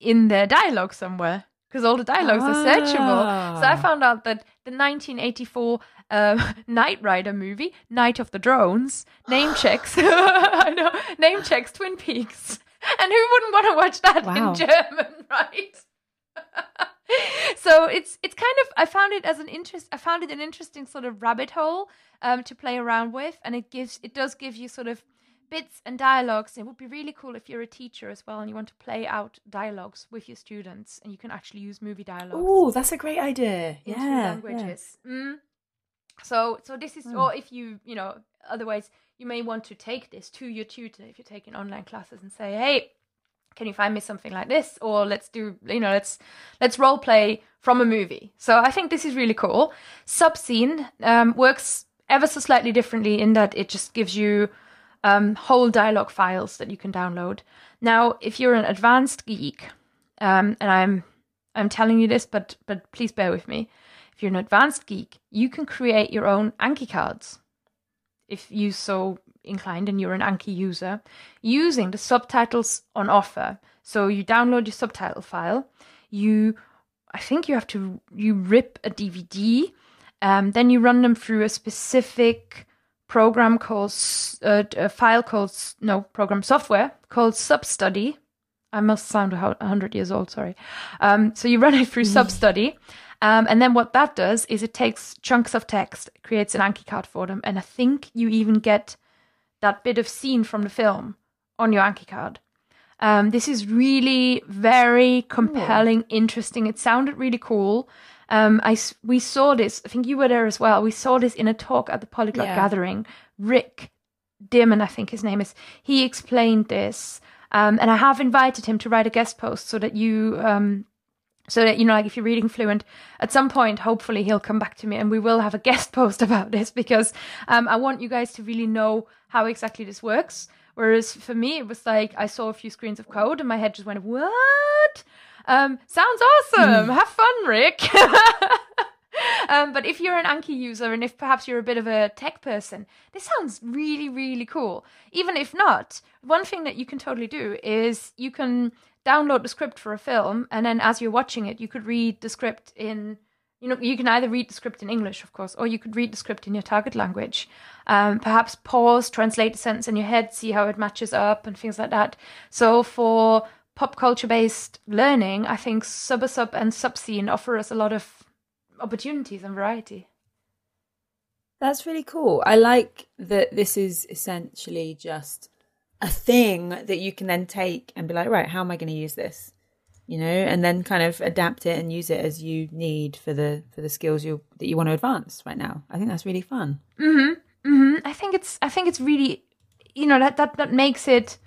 [SPEAKER 1] in their dialogue somewhere because all the dialogues are searchable. So I
[SPEAKER 2] Ah.
[SPEAKER 1] found out that the 1984 uh, (laughs) Knight Rider movie, Knight of the Drones, name (gasps) checks. (laughs) I know, name checks Twin Peaks. (laughs) And who wouldn't want to watch that
[SPEAKER 2] Wow.
[SPEAKER 1] in German, right? so it's it's kind of I found it as an interest I found it an interesting sort of rabbit hole um, to play around with, and it gives it does give you sort of bits and dialogues. It would be really cool if you're a teacher as well and you want to play out dialogues with your students, and you can actually use movie dialogues
[SPEAKER 2] Oh, that's a great idea. Yeah. yeah.
[SPEAKER 1] languages. Mm. So so this is
[SPEAKER 2] Hmm.
[SPEAKER 1] or if you you know otherwise you may want to take this to your tutor if you're taking online classes and say hey can you find me something like this or let's do you know let's let's role play from a movie so i think this is really cool subscene um, works ever so slightly differently in that it just gives you um, whole dialogue files that you can download. Now if you're an advanced geek um, and i'm i'm telling you this but but please bear with me. If you're an advanced geek you can create your own anki cards. If you so inclined and you're an Anki user, using the subtitles on offer. So you download your subtitle file, you I think you have to you rip a DVD, um, then you run them through a specific program called uh, a file called no program software called Substudy. I must sound a hundred years old. Sorry. Um, so you run it through Substudy, um, and then what that does is it takes chunks of text, creates an Anki card for them, and I think you even get that bit of scene from the film on your Anki card. Um, this is really very compelling, interesting. It sounded really cool. Um, I we saw this. I think you were there as well. We saw this in a talk at the Polyglot
[SPEAKER 2] Yeah.
[SPEAKER 1] Gathering. Rick Dimon, I think his name is. He explained this, um, and I have invited him to write a guest post so that you, um, so that you know, like if you're reading fluent, at some point, hopefully he'll come back to me and we will have a guest (laughs) post about this because um, I want you guys to really know how exactly this works. Whereas for me, it was like I saw a few screens of code and my head just went, "What? Um, sounds awesome! Have fun, Rick." (laughs) um, but if you're an Anki user and if perhaps you're a bit of a tech person, this sounds really, really cool. Even if not, one thing that you can totally do is you can download the script for a film, and then as you're watching it, you could read the script in. You know, you can either read the script in English, of course, or you could read the script in your target language. Um, perhaps pause, translate the sentence in your head, see how it matches up, and things like that. So for pop culture based learning, I think Subasub and Subscene offer us a lot of opportunities and variety.
[SPEAKER 2] That's really cool. I like that this is essentially just a thing that you can then take and be like, right, how am I going to use this? You know, and then kind of adapt it and use it as you need for the for the skills you that you want to advance right now. I think that's really fun. Mhm.
[SPEAKER 1] hmm I think it's I think it's really you know that that that makes it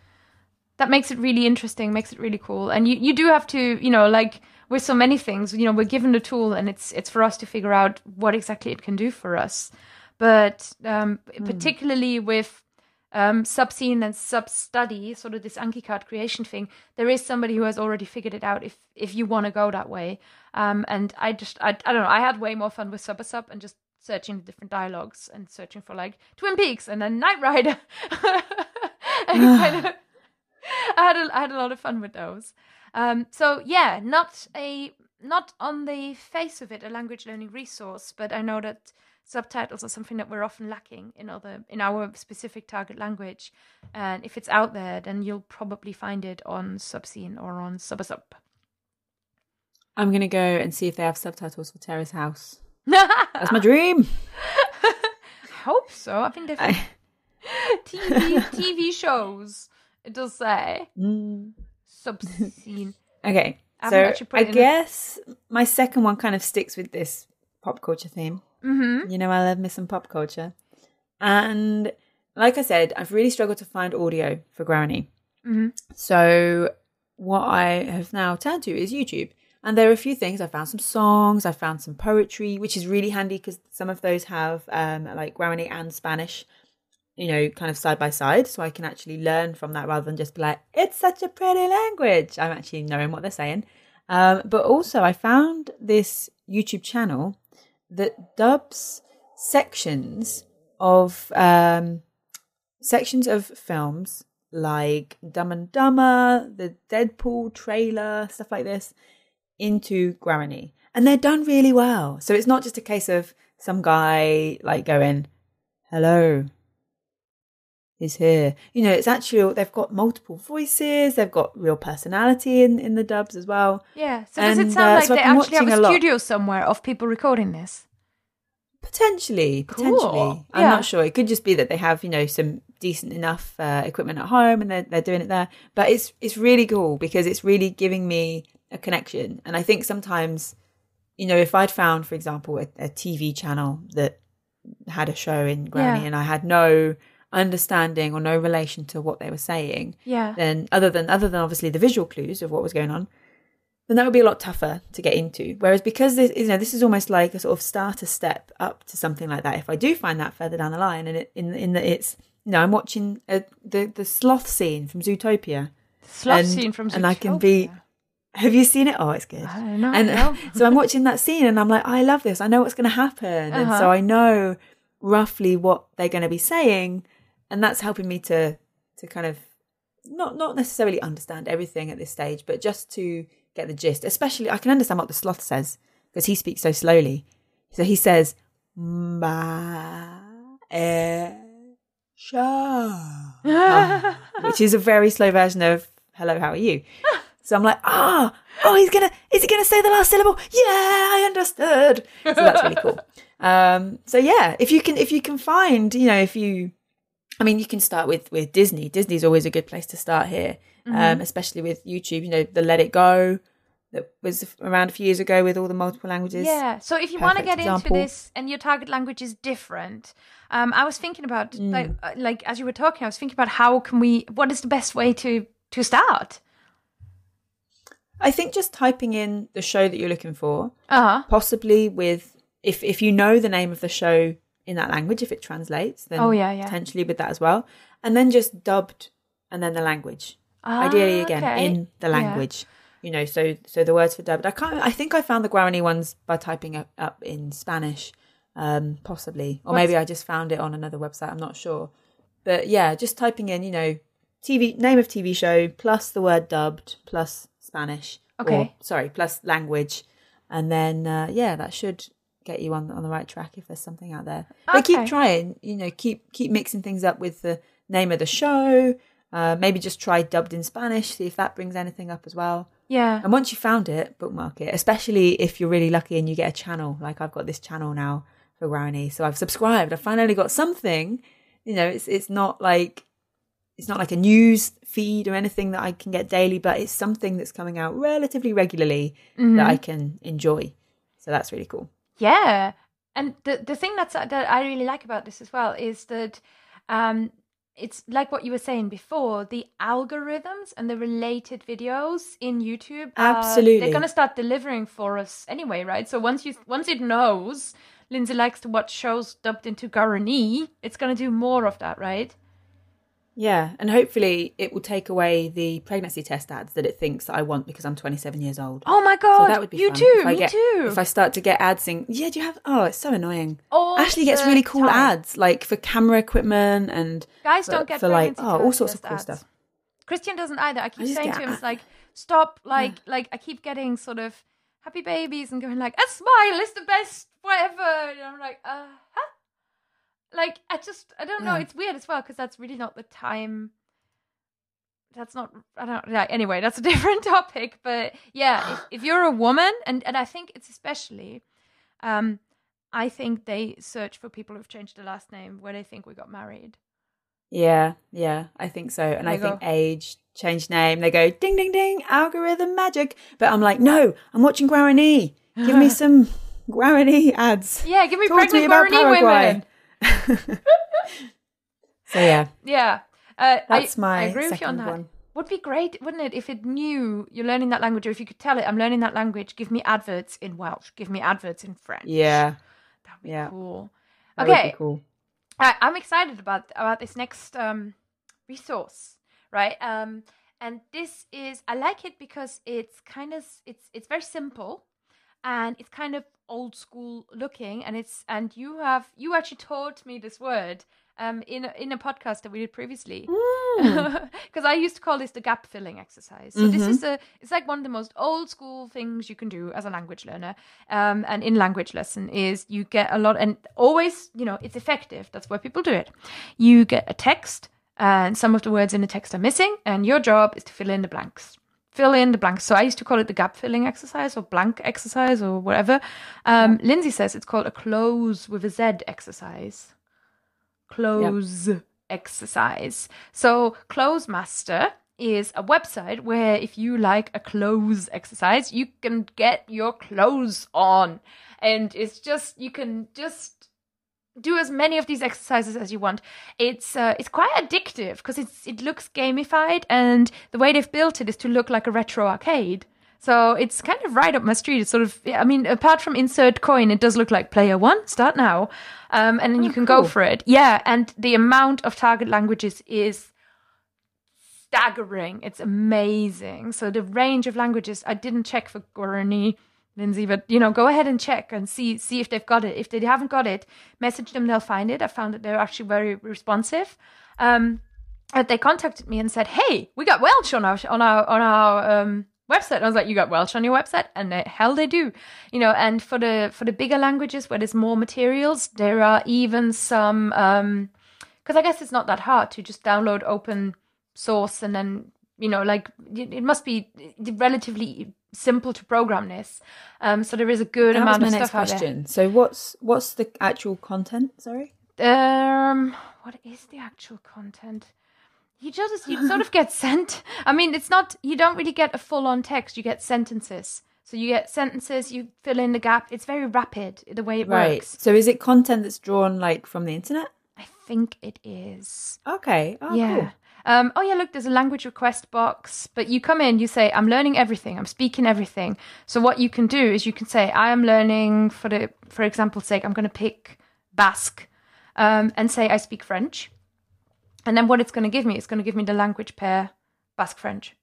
[SPEAKER 1] that makes it really interesting, makes it really cool. And you you do have to, you know, like with so many things, you know, we're given the tool and it's it's for us to figure out what exactly it can do for us. But um particularly with um, subscene and sub study, sort of this Anki card creation thing, there is somebody who has already figured it out if if you want to go that way. Um, and I just I, I don't know, I had way more fun with sub sub and just searching the different dialogues and searching for like Twin Peaks and then Knight Rider. (laughs) and (sighs) kind of, (laughs) I had a, I had a lot of fun with those. Um, so yeah, not a not on the face of it a language learning resource, but I know that subtitles are something that we're often lacking in other in our specific target language. And if it's out there, then you'll probably find it on Subscene or on Subasub.
[SPEAKER 2] I'm gonna go and see if they have subtitles for Terrace House. (laughs) That's my dream.
[SPEAKER 1] I (laughs) hope so. I think they've
[SPEAKER 2] I-
[SPEAKER 1] TV TV shows. It does say
[SPEAKER 2] Mm.
[SPEAKER 1] Subscene. (laughs)
[SPEAKER 2] Okay,
[SPEAKER 1] I
[SPEAKER 2] so I
[SPEAKER 1] in a-
[SPEAKER 2] guess my second one kind of sticks with this pop culture theme.
[SPEAKER 1] Mm-hmm.
[SPEAKER 2] You know, I love me some pop culture. And like I said, I've really struggled to find audio for Guarani.
[SPEAKER 1] Mhm.
[SPEAKER 2] So what I have now turned to is YouTube. And there are a few things. I found some songs, I found some poetry, which is really handy because some of those have um, like Guarani and Spanish, you know, kind of side by side. So I can actually learn from that rather than just be like, it's such a pretty language. I'm actually knowing what they're saying. Um, but also, I found this YouTube channel that dubs sections of um, sections of films like Dumb and Dumber, the Deadpool trailer, stuff like this, into Guarani. And they're done really well. So it's not just a case of some guy like going, hello, is here. You know, it's actually, they've got multiple voices, they've got real personality in, in the dubs as well.
[SPEAKER 1] Yeah. So does it sound
[SPEAKER 2] uh,
[SPEAKER 1] like
[SPEAKER 2] so
[SPEAKER 1] they actually have a
[SPEAKER 2] a lot.
[SPEAKER 1] studio somewhere of people recording this?
[SPEAKER 2] Potentially, potentially.
[SPEAKER 1] Cool.
[SPEAKER 2] I'm
[SPEAKER 1] Yeah.
[SPEAKER 2] not sure. It could just be that they have, you know, some decent enough uh, equipment at home and they're, they're doing it there. But it's it's really cool because it's really giving me a connection. And I think sometimes, you know, if I'd found, for example, a, a TV channel that had a show in Guarani
[SPEAKER 1] Yeah.
[SPEAKER 2] and I had no understanding or no relation to what they were saying,
[SPEAKER 1] Yeah.
[SPEAKER 2] then other than other than obviously the visual clues of what was going on, then that would be a lot tougher to get into. Whereas because this, you know, this is almost like a sort of starter step up to something like that. If I do find that further down the line, and it, in in that it's, you know, I'm watching a, the the sloth scene from Zootopia.
[SPEAKER 1] Sloth
[SPEAKER 2] and-
[SPEAKER 1] scene from Zootopia,
[SPEAKER 2] and I can be- Have you seen it? Oh, it's good.
[SPEAKER 1] I don't know.
[SPEAKER 2] And
[SPEAKER 1] no. (laughs)
[SPEAKER 2] so I'm watching that scene, and I'm like, I love this. I know what's going to happen, and
[SPEAKER 1] Uh-huh.
[SPEAKER 2] so I know roughly what they're going to be saying, and that's helping me to to kind of not not necessarily understand everything at this stage, but just to get the gist. Especially, I can understand what the sloth says because he speaks so slowly. So he says, "Ma, eh, Sha, which is a very slow version of "Hello, how are you?" So I'm like, ah, oh, he's gonna, is he gonna say the last syllable? Yeah, I understood. So that's really cool. (laughs) Um, so yeah, if you can, if you can find, you know, if you, I mean, you can start with with Disney. Disney's always a good place to start here, um, especially with YouTube. You know, the Let It Go that was around a few years ago with all the multiple languages.
[SPEAKER 1] Yeah. So if you want to get into this and your target language is different, um, I was thinking about
[SPEAKER 2] Mm.
[SPEAKER 1] like uh, like as you were talking, I was thinking about how can we? What is the best way to to start?
[SPEAKER 2] I think just typing in the show that you're looking for,
[SPEAKER 1] Uh huh.
[SPEAKER 2] possibly with if if you know the name of the show in that language, if it translates, then
[SPEAKER 1] Oh, yeah, yeah.
[SPEAKER 2] potentially with that as well, and then just dubbed and then the language. Ideally, again
[SPEAKER 1] Ah, okay.
[SPEAKER 2] in the
[SPEAKER 1] Yeah.
[SPEAKER 2] language. You know, so so the words for dubbed. I can't. I think I found the Guarani ones by typing up, up in Spanish, um, possibly, or maybe I just found it on another website. I'm not sure, but yeah, just typing in, you know, TV name of TV show plus the word dubbed plus Spanish. Or,
[SPEAKER 1] Okay.
[SPEAKER 2] sorry, plus language, and then uh, yeah, that should get you on on the right track if there's something out there. But
[SPEAKER 1] Okay.
[SPEAKER 2] keep trying. You know, keep keep mixing things up with the name of the show. Uh, maybe just try dubbed in Spanish, see if that brings anything up as well.
[SPEAKER 1] Yeah.
[SPEAKER 2] And once you found it, bookmark it. Especially if you're really lucky and you get a channel. Like I've got this channel now for Guarani, so I've subscribed. I finally got something. You know, it's it's not like it's not like a news feed or anything that I can get daily, but it's something that's coming out relatively regularly
[SPEAKER 1] Mm-hmm.
[SPEAKER 2] that I can enjoy. So that's really cool.
[SPEAKER 1] Yeah, and the the thing that's that I really like about this as well is that um, it's like what you were saying before. The algorithms and the related videos in YouTube, uh,
[SPEAKER 2] Absolutely.
[SPEAKER 1] they're gonna start delivering for us anyway, right? So once you once it knows Lindsay likes to watch shows dubbed into Guarani, it's gonna do more of that, right?
[SPEAKER 2] Yeah, and hopefully it will take away the pregnancy test ads that it thinks that I want because I'm 27 years old.
[SPEAKER 1] Oh my
[SPEAKER 2] So
[SPEAKER 1] god,
[SPEAKER 2] that would be
[SPEAKER 1] you
[SPEAKER 2] fun.
[SPEAKER 1] too, me
[SPEAKER 2] get,
[SPEAKER 1] too.
[SPEAKER 2] If I start to get ads saying, yeah, do you have? Oh, it's so annoying.
[SPEAKER 1] All
[SPEAKER 2] Ashley gets really cool
[SPEAKER 1] time.
[SPEAKER 2] ads like for camera equipment and
[SPEAKER 1] Guys
[SPEAKER 2] for,
[SPEAKER 1] don't get
[SPEAKER 2] for like oh all sorts of cool
[SPEAKER 1] ads.
[SPEAKER 2] stuff.
[SPEAKER 1] Christian doesn't either. I keep
[SPEAKER 2] just
[SPEAKER 1] saying to him, it's like, stop, (laughs) like, like I keep getting sort of happy babies and going like, a smile is the best, whatever. And I'm like, uh, huh? Like, I just, I don't know.
[SPEAKER 2] Yeah.
[SPEAKER 1] It's weird as well because that's really not the time. That's not, I don't, yeah, anyway, that's a (laughs) different topic. But yeah, if, if you're a woman, and, and I think it's especially, um, I think they search for people who've changed their last name where they think we got married.
[SPEAKER 2] Yeah, yeah, I think so. And I think
[SPEAKER 1] go.
[SPEAKER 2] age, change name. They go ding ding ding, algorithm magic. But I'm like, no, I'm watching Guarani. Give me (laughs) some Guarani ads.
[SPEAKER 1] Yeah, give me
[SPEAKER 2] Talk me
[SPEAKER 1] pregnant
[SPEAKER 2] about
[SPEAKER 1] Guarani women. (laughs)
[SPEAKER 2] So yeah,
[SPEAKER 1] Yeah. Uh,
[SPEAKER 2] that's
[SPEAKER 1] I,
[SPEAKER 2] my
[SPEAKER 1] I agree with you on that.
[SPEAKER 2] one.
[SPEAKER 1] Would be great, wouldn't it, if it knew you're learning that language, or if you could tell it, I'm learning that language. Give me adverts in Welsh. Give me adverts in French.
[SPEAKER 2] Yeah,
[SPEAKER 1] that'd be
[SPEAKER 2] yeah.
[SPEAKER 1] cool.
[SPEAKER 2] that would be
[SPEAKER 1] Okay,
[SPEAKER 2] cool.
[SPEAKER 1] I, I'm excited about about this next um, resource, right? Um, and this is I like it because it's kind of it's it's very simple, and it's kind of old school looking, and it's and you have you actually taught me this word um in a, in a podcast that we did previously because (laughs) I used to call this the gap filling exercise. So this is a it's like one of the most old school things you can do as a language learner. Um, and in language lesson is you get a lot and always you know it's effective. That's why people do it. You get a text and some of the words in the text are missing, and your job is to fill in the blanks. Fill in the blanks. So I used to call it the gap filling exercise or blank exercise or whatever. Um, Lindsay says it's called a cloze with a Z exercise cloze exercise. So, Clozemaster is a website where if you like a cloze exercise, you can get your clothes on. And it's just, you can just do as many of these exercises as you want. It's uh, it's quite addictive because it's it looks gamified and the way they've built it is to look like a retro arcade. So it's kind of right up my street. It's sort of, I mean, apart from insert coin, it does look like player one, start now. Um, and then you can go for it. Yeah. And the amount of target languages is staggering. It's amazing. So the range of languages, I didn't check for Guarani, Lindsay, but you know, go ahead and check and see see if they've got it. If they haven't got it, message them, they'll find it. I found that they're actually very responsive. Um, and they contacted me and said, "Hey, we got Welsh on our on our on our um, website." And I was like, "You got Welsh on your website?" And the hell they do, you know. And for the for the bigger languages where there's more materials, there are even some um, because I guess it's not that hard to just download open source and then you know like it it must be relatively simple to program this. Um, so there is a good
[SPEAKER 2] That was
[SPEAKER 1] amount
[SPEAKER 2] my
[SPEAKER 1] of
[SPEAKER 2] next
[SPEAKER 1] stuff out there.
[SPEAKER 2] So what's what's the actual content? Sorry.
[SPEAKER 1] Um, what is the actual content? You just you sort of get (laughs) sent. I mean, it's not you don't really get a full on text. You get sentences. So you get sentences. You fill in the gap. It's very rapid the way it
[SPEAKER 2] Right.
[SPEAKER 1] works.
[SPEAKER 2] So is it content that's drawn like from the internet?
[SPEAKER 1] I think it is.
[SPEAKER 2] Okay. Oh,
[SPEAKER 1] yeah.
[SPEAKER 2] Cool.
[SPEAKER 1] Um, oh yeah, look, there's a language request box, but you come in, you say, I'm learning everything, I'm speaking everything. So what you can do is you can say, I am learning for the for example's sake, I'm gonna pick Basque, um, and say I speak French. And then what it's gonna give me, it's gonna give me the language pair Basque French.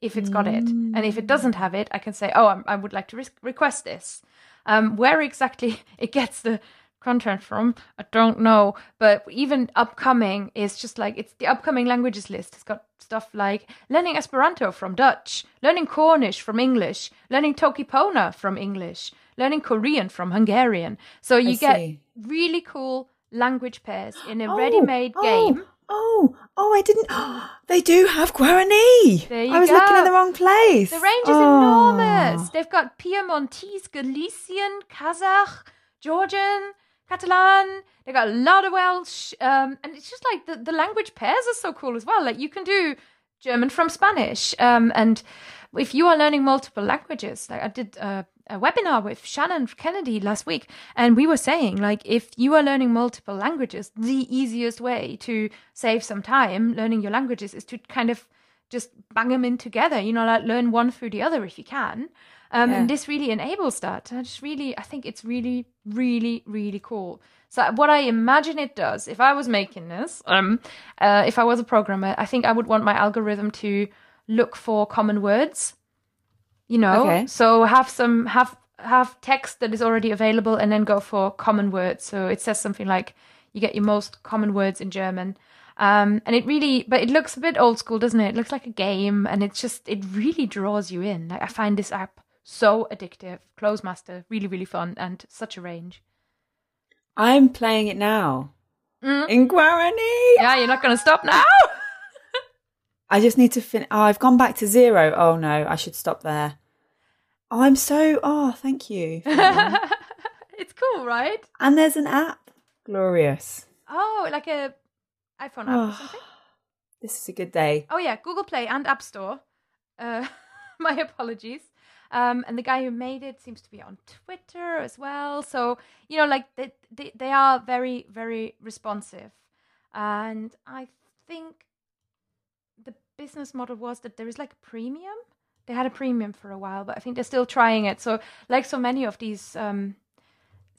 [SPEAKER 1] If it's got it. And if it doesn't have it, I can say, oh, I'm, I would like to re- request this. Um, where exactly (laughs) it gets the content from, I don't know. But even upcoming is just like it's the upcoming languages list. It's got stuff like learning Esperanto from Dutch, learning Cornish from English, learning Toki Pona from English, learning Korean from Hungarian. So you get
[SPEAKER 2] see.
[SPEAKER 1] really cool language pairs in a
[SPEAKER 2] Oh,
[SPEAKER 1] ready-made
[SPEAKER 2] oh,
[SPEAKER 1] game.
[SPEAKER 2] Oh, oh, I didn't. (gasps) they do have Guarani.
[SPEAKER 1] There you
[SPEAKER 2] I was looking
[SPEAKER 1] go.
[SPEAKER 2] in the wrong place.
[SPEAKER 1] The range is
[SPEAKER 2] Oh.
[SPEAKER 1] enormous. They've got Piemontese, Galician, Kazakh, Georgian, Catalan. They got a lot of Welsh, um, and it's just like the, the language pairs are so cool as well. Like you can do German from Spanish, um, and if you are learning multiple languages, like I did a, a webinar with Shannon Kennedy last week, and we were saying like if you are learning multiple languages, the easiest way to save some time learning your languages is to kind of just bang them in together. You know, like learn one through the other if you can. Um, And this really enables that. I just really, I think it's really, really, really cool. So what I imagine it does, if I was making this, um, uh, if I was a programmer, I think I would want my algorithm to look for common words. You know,
[SPEAKER 2] Okay.
[SPEAKER 1] so have some have have text that is already available, and then go for common words. So it says something like you get your most common words in German. Um, and it really, but it looks a bit old school, doesn't it? It looks like a game, and it's just, it really draws you in. Like I find this app so addictive. Clozemaster, really, really fun, and such a range.
[SPEAKER 2] I'm playing it now
[SPEAKER 1] Mm.
[SPEAKER 2] in Guarani.
[SPEAKER 1] Yeah, you're not going to stop now. (laughs)
[SPEAKER 2] I just need to fin. Oh, I've gone back to zero. Oh no, I should stop there. Oh, I'm so. Oh, thank you. for that one.
[SPEAKER 1] it's cool, right?
[SPEAKER 2] and there's an app. Glorious.
[SPEAKER 1] Oh, like a iPhone app or something.
[SPEAKER 2] This is a good day.
[SPEAKER 1] Oh yeah, Google Play and App Store. Uh, (laughs) my apologies. Um, and the guy who made it seems to be on Twitter as well. So you know, like they they, they are very very responsive, and I think the business model was that there is like a premium. They had a premium for a while, but I think they're still trying it. So like so many of these um,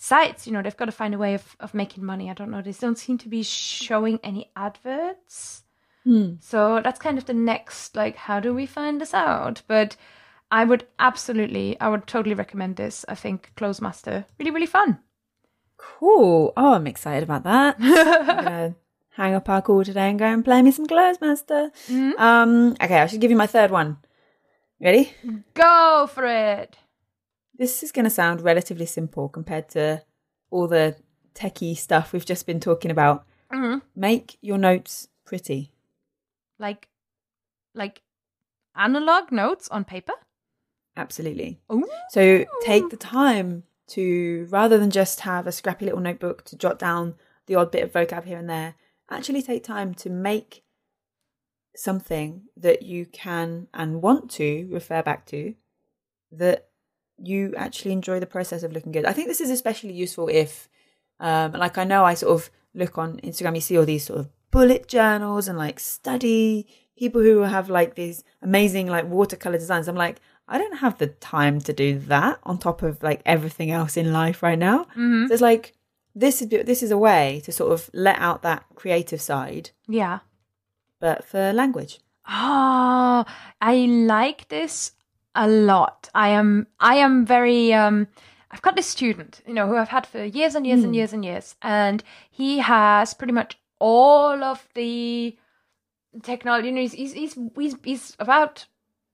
[SPEAKER 1] sites, you know, they've got to find a way of, of making money. I don't know. They don't seem to be showing any adverts.
[SPEAKER 2] Hmm.
[SPEAKER 1] So that's kind of the next, like, how do we find this out? But I would absolutely, I would totally recommend this. I think Clozemaster, really, really fun.
[SPEAKER 2] Cool. Oh, I'm excited about that. (laughs) Hang up our call today and go and play me some Clozemaster.
[SPEAKER 1] Mhm.
[SPEAKER 2] Um. Okay, I should give you my third one. Ready?
[SPEAKER 1] Go for it.
[SPEAKER 2] This is going to sound relatively simple compared to all the techie stuff we've just been talking about.
[SPEAKER 1] Mhm.
[SPEAKER 2] Make your notes pretty.
[SPEAKER 1] Like, like analog notes on paper.
[SPEAKER 2] Absolutely.
[SPEAKER 1] Ooh.
[SPEAKER 2] So take the time to, rather than just have a scrappy little notebook to jot down the odd bit of vocab here and there, actually take time to make something that you can and want to refer back to that you actually enjoy the process of looking good. I think this is especially useful if, um, like, I know I sort of look on Instagram, you see all these sort of bullet journals and like study people who have like these amazing like watercolor designs. I'm like, I don't have the time to do that on top of like everything else in life right now.
[SPEAKER 1] Mhm.
[SPEAKER 2] So it's like this is this is a way to sort of let out that creative side,
[SPEAKER 1] Yeah.
[SPEAKER 2] but for language.
[SPEAKER 1] Oh, I like this a lot. I am I am very um I've got this student, you know, who I've had for years and years and years and years, and he has pretty much all of the technology. You know, he's he's he's he's, he's about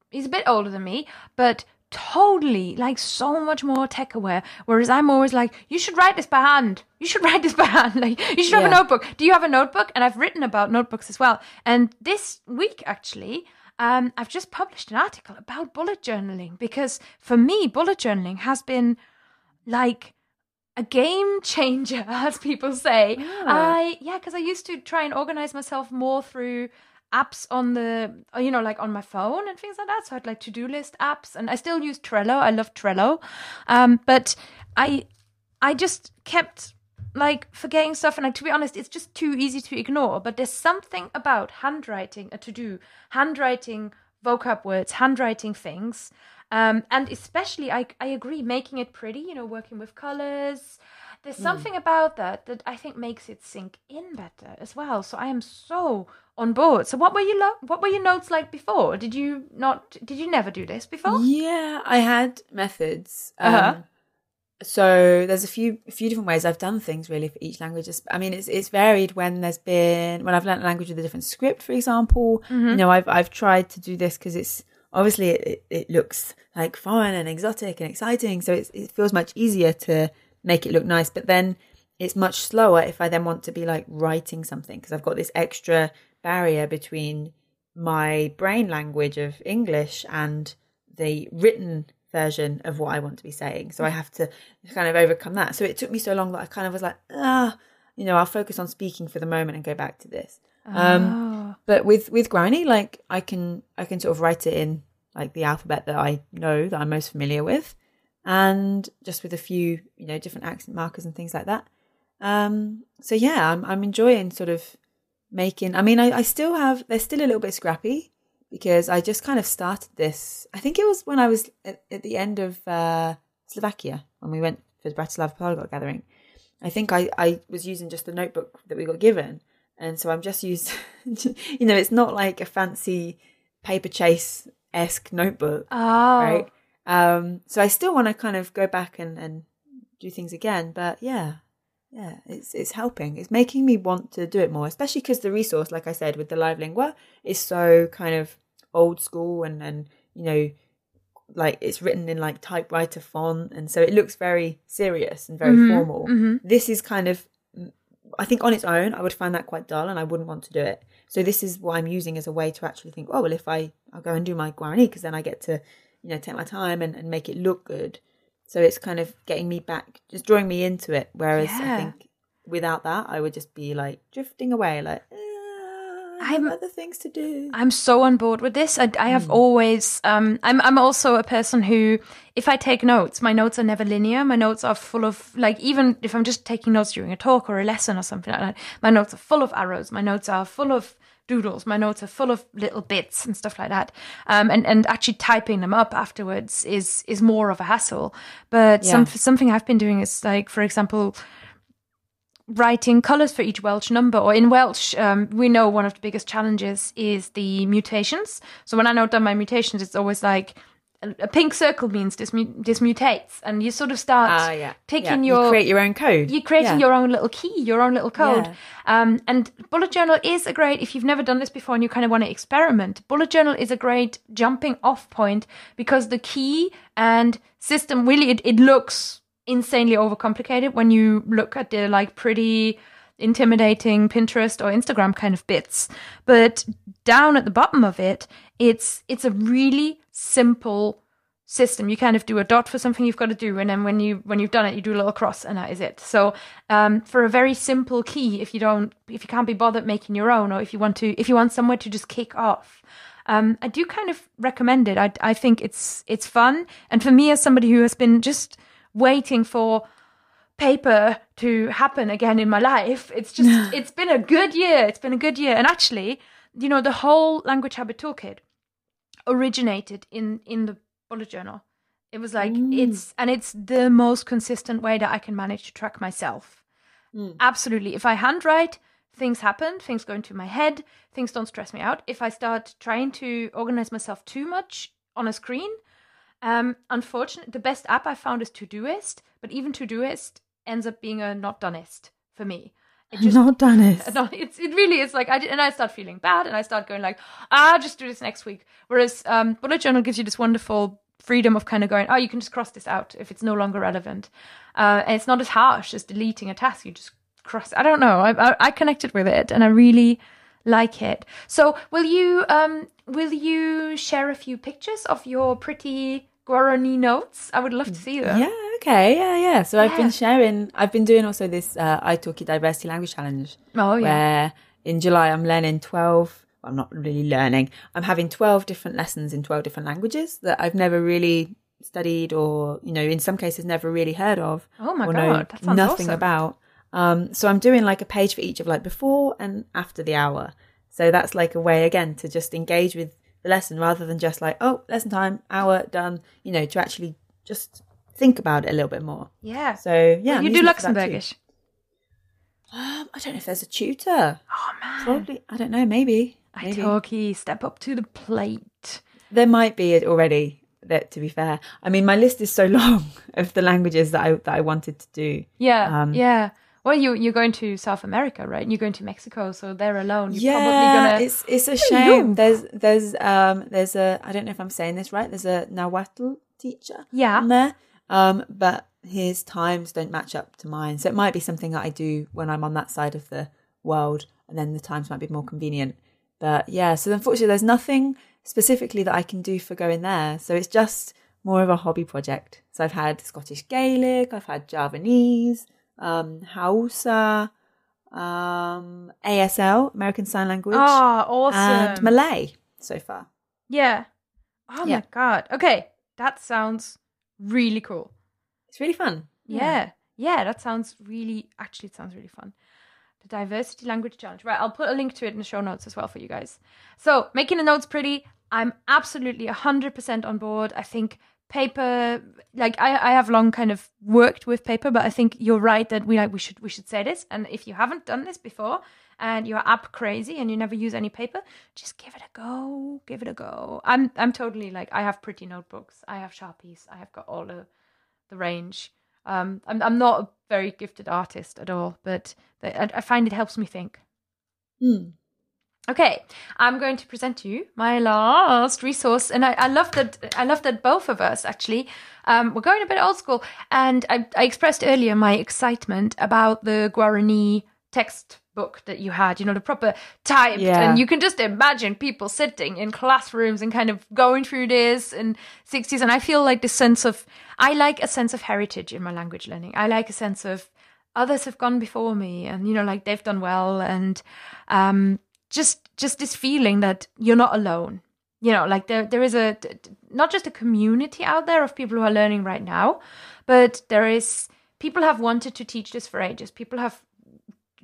[SPEAKER 1] he's a bit older than me, but totally like so much more tech aware. Whereas I'm always like, you should write this by hand. You should (laughs) write this by hand. Like you should have a notebook. Do you have a notebook? And I've written about notebooks as well. And this week actually, um, I've just published an article about bullet journaling because for me, bullet journaling has been like a game (laughs) changer, as people say. I yeah, because I used to try and organize myself more through apps on the you know like on my phone and things like that. So I'd like to do list apps, and I still use Trello. I love Trello, um, but I I just kept like forgetting stuff and like to be honest it's just too easy to ignore but there's something about handwriting a to do handwriting vocab words handwriting things um, and especially I, I agree making it pretty you know working with colors there's something about that that i think makes it sink in better as well so i am so on board so what were you lo- what were your notes like before did you not did you never do this before
[SPEAKER 2] Yeah, I had methods. Um,
[SPEAKER 1] Uh-huh.
[SPEAKER 2] So there's a few a few different ways I've done things really for each language. I mean, it's it's varied when there's been when I've learned a language with a different script, for example. Mm-hmm. You know, I've I've tried to do this because it's obviously it, it, it looks like fun and exotic and exciting, so it's, it feels much easier to make it look nice. But then it's much slower if I then want to be like writing something because I've got this extra barrier between my brain language of English and the written version of what I want to be saying. So I have to kind of overcome that. So it took me so long that I kind of was like, ah, you know, I'll focus on speaking for the moment and go back to this. Um,
[SPEAKER 1] Oh.
[SPEAKER 2] but with with Guarani, like I can I can sort of write it in like the alphabet that I know that I'm most familiar with, and just with a few you know different accent markers and things like that. Um, so yeah, I'm I'm enjoying sort of making. I mean, I, I still have they're still a little bit scrappy because I just kind of started this. I think it was when I was at, at the end of uh, Slovakia when we went for the Bratislava Polyglot gathering. I think I, I was using just the notebook that we got given. And so I'm just used, (laughs) you know, it's not like a fancy Paperchase esque notebook,
[SPEAKER 1] oh
[SPEAKER 2] right? Um, so I still want to kind of go back and, and do things again. But yeah, yeah, it's it's helping. It's making me want to do it more, especially because the resource, like I said, with the live lingua, is so kind of old school and and you know, like it's written in like typewriter font, and so it looks very serious and very mm-hmm, formal. Mm-hmm. This is kind of, I think on its own, I would find that quite dull, and I wouldn't want to do it. So this is what I'm using as a way to actually think, oh well, if I I'll go and do my Guarani because then I get to, you know, take my time and, and make it look good. So it's kind of getting me back, just drawing me into it. Whereas I think without that, I would just be like drifting away, like "Uh, I have
[SPEAKER 1] I'm-
[SPEAKER 2] other things to do.
[SPEAKER 1] I'm so on board with this. I, I have always. Um, I'm. I'm also a person who, if I take notes, my notes are never linear. My notes are full of like even if I'm just taking notes during a talk or a lesson or something like that. My notes are full of arrows. My notes are full of doodles. My notes are full of little bits and stuff like that. Um, and and actually typing them up afterwards is is more of a hassle. But some something I've been doing is like, for example, writing colors for each Welsh number. Or in Welsh, um, we know one of the biggest challenges is the mutations. So when I note down my mutations, it's always like a, pink circle means this mu- this mutates, and you sort of start
[SPEAKER 2] Ah, yeah.
[SPEAKER 1] picking
[SPEAKER 2] Yeah.
[SPEAKER 1] your
[SPEAKER 2] you create your own code.
[SPEAKER 1] you're creating
[SPEAKER 2] Yeah.
[SPEAKER 1] your own little key, your own little code. Um, and bullet journal is a great, if you've never done this before and you kind of want to experiment, bullet journal is a great jumping off point because the key and system really, it, it looks insanely overcomplicated when you look at the like pretty intimidating Pinterest or Instagram kind of bits. But down at the bottom of it, it's, it's a really simple system. You kind of do a dot for something you've got to do and then when you when you've done it you do a little cross and that is it. So um, for a very simple key if you don't if you can't be bothered making your own or if you want to if you want somewhere to just kick off um, i do kind of recommend it. I, I think it's it's fun. And for me as somebody who has been just waiting for paper to happen again in my life it's just (sighs) it's been a good year it's been a good year and actually you know the whole language habit toolkit originated in in the bullet journal. It was like it's and it's the most consistent way that I can manage to track myself. Absolutely. If I handwrite, things happen, things go into my head, things don't stress me out. If I start trying to organize myself too much on a screen, um, unfortunately, the best app I found is Todoist, but even Todoist ends up being a not doneist for me. It (laughs) just
[SPEAKER 2] not done it. (laughs)
[SPEAKER 1] no, it's it really is like I and I start feeling bad, and I start going like, ah, just do this next week. Whereas um, bullet journal gives you this wonderful freedom of kind of going, oh, you can just cross this out if it's no longer relevant. Uh, and it's not as harsh as deleting a task. You just cross. I don't know. I, I, I connected with it, and I really like it. So, will you um will you share a few pictures of your pretty Guarani notes? I would love to see them.
[SPEAKER 2] Yeah, okay, yeah, yeah. So I've been sharing, I've been doing also this uh, iTalki Diversity Language Challenge.
[SPEAKER 1] Oh yeah.
[SPEAKER 2] Where in July I'm learning 12, well, I'm not really learning, I'm having 12 different lessons in 12 different languages that I've never really studied or, you know, in some cases never really heard of.
[SPEAKER 1] Oh my God, that sounds
[SPEAKER 2] nothing
[SPEAKER 1] awesome.
[SPEAKER 2] about. Um, so I'm doing like a page for each of like before and after the hour. So that's like a way again to just engage with the lesson rather than just like, oh, lesson time, hour done, you know, to actually just think about it a little bit more.
[SPEAKER 1] Yeah.
[SPEAKER 2] So yeah, I'm
[SPEAKER 1] you do
[SPEAKER 2] using it for that too.
[SPEAKER 1] Luxembourgish.
[SPEAKER 2] Um, I don't know if there's a tutor.
[SPEAKER 1] Oh man.
[SPEAKER 2] Probably, I don't know. Maybe, maybe.
[SPEAKER 1] Italki, step up to the plate.
[SPEAKER 2] there might be it already. That to be fair, I mean, my list is so (laughs) long of the languages that I that I wanted to do.
[SPEAKER 1] Yeah.
[SPEAKER 2] Um,
[SPEAKER 1] yeah. Well, you you're going to South America, right? You're going to Mexico, so they're alone. You're
[SPEAKER 2] yeah,
[SPEAKER 1] probably gonna.
[SPEAKER 2] it's it's a shame. There's there's um there's a I don't know if I'm saying this right. There's a Nahuatl teacher
[SPEAKER 1] Yeah.
[SPEAKER 2] on there, um, but his times don't match up to mine. So it might be something that I do when I'm on that side of the world, and then the times might be more convenient. But yeah, so unfortunately, there's nothing specifically that I can do for going there. So it's just more of a hobby project. So I've had Scottish Gaelic, I've had Javanese, um, Hausa, um, ASL, American Sign Language,
[SPEAKER 1] Ah, awesome.
[SPEAKER 2] and Malay so far.
[SPEAKER 1] Yeah. Oh
[SPEAKER 2] Yeah.
[SPEAKER 1] my god. Okay, that sounds really cool.
[SPEAKER 2] It's really fun.
[SPEAKER 1] Yeah. yeah. that sounds really actually it sounds really fun. The Diversity Language Challenge. Right, I'll put a link to it in the show notes as well for you guys. So, making the notes pretty, I'm absolutely 100% on board. I think paper like I, I have long kind of worked with paper but i think you're right that we like we should we should say this. And if you haven't done this before and you're app crazy and you never use any paper just give it a go give it a go. I'm i'm totally like i have pretty notebooks. I have sharpies. I have got all the the range. Um i'm, I'm not a very gifted artist at all but I, I find it helps me think.
[SPEAKER 2] Hmm.
[SPEAKER 1] Okay, I'm going to present to you my last resource, and I, I love that. I love that both of us actually, um, we're going a bit old school, and I, I expressed earlier my excitement about the Guarani textbook that you had. You know, the proper typed,
[SPEAKER 2] Yeah.
[SPEAKER 1] and you can just imagine people sitting in classrooms and kind of going through this in 60s. And I feel like this sense of, I like a sense of heritage in my language learning. I like a sense of others have gone before me, and you know, like they've done well, and um just just this feeling that you're not alone. You know like there there is a not just a community out there of people who are learning right now but there is people have wanted to teach this for ages. People have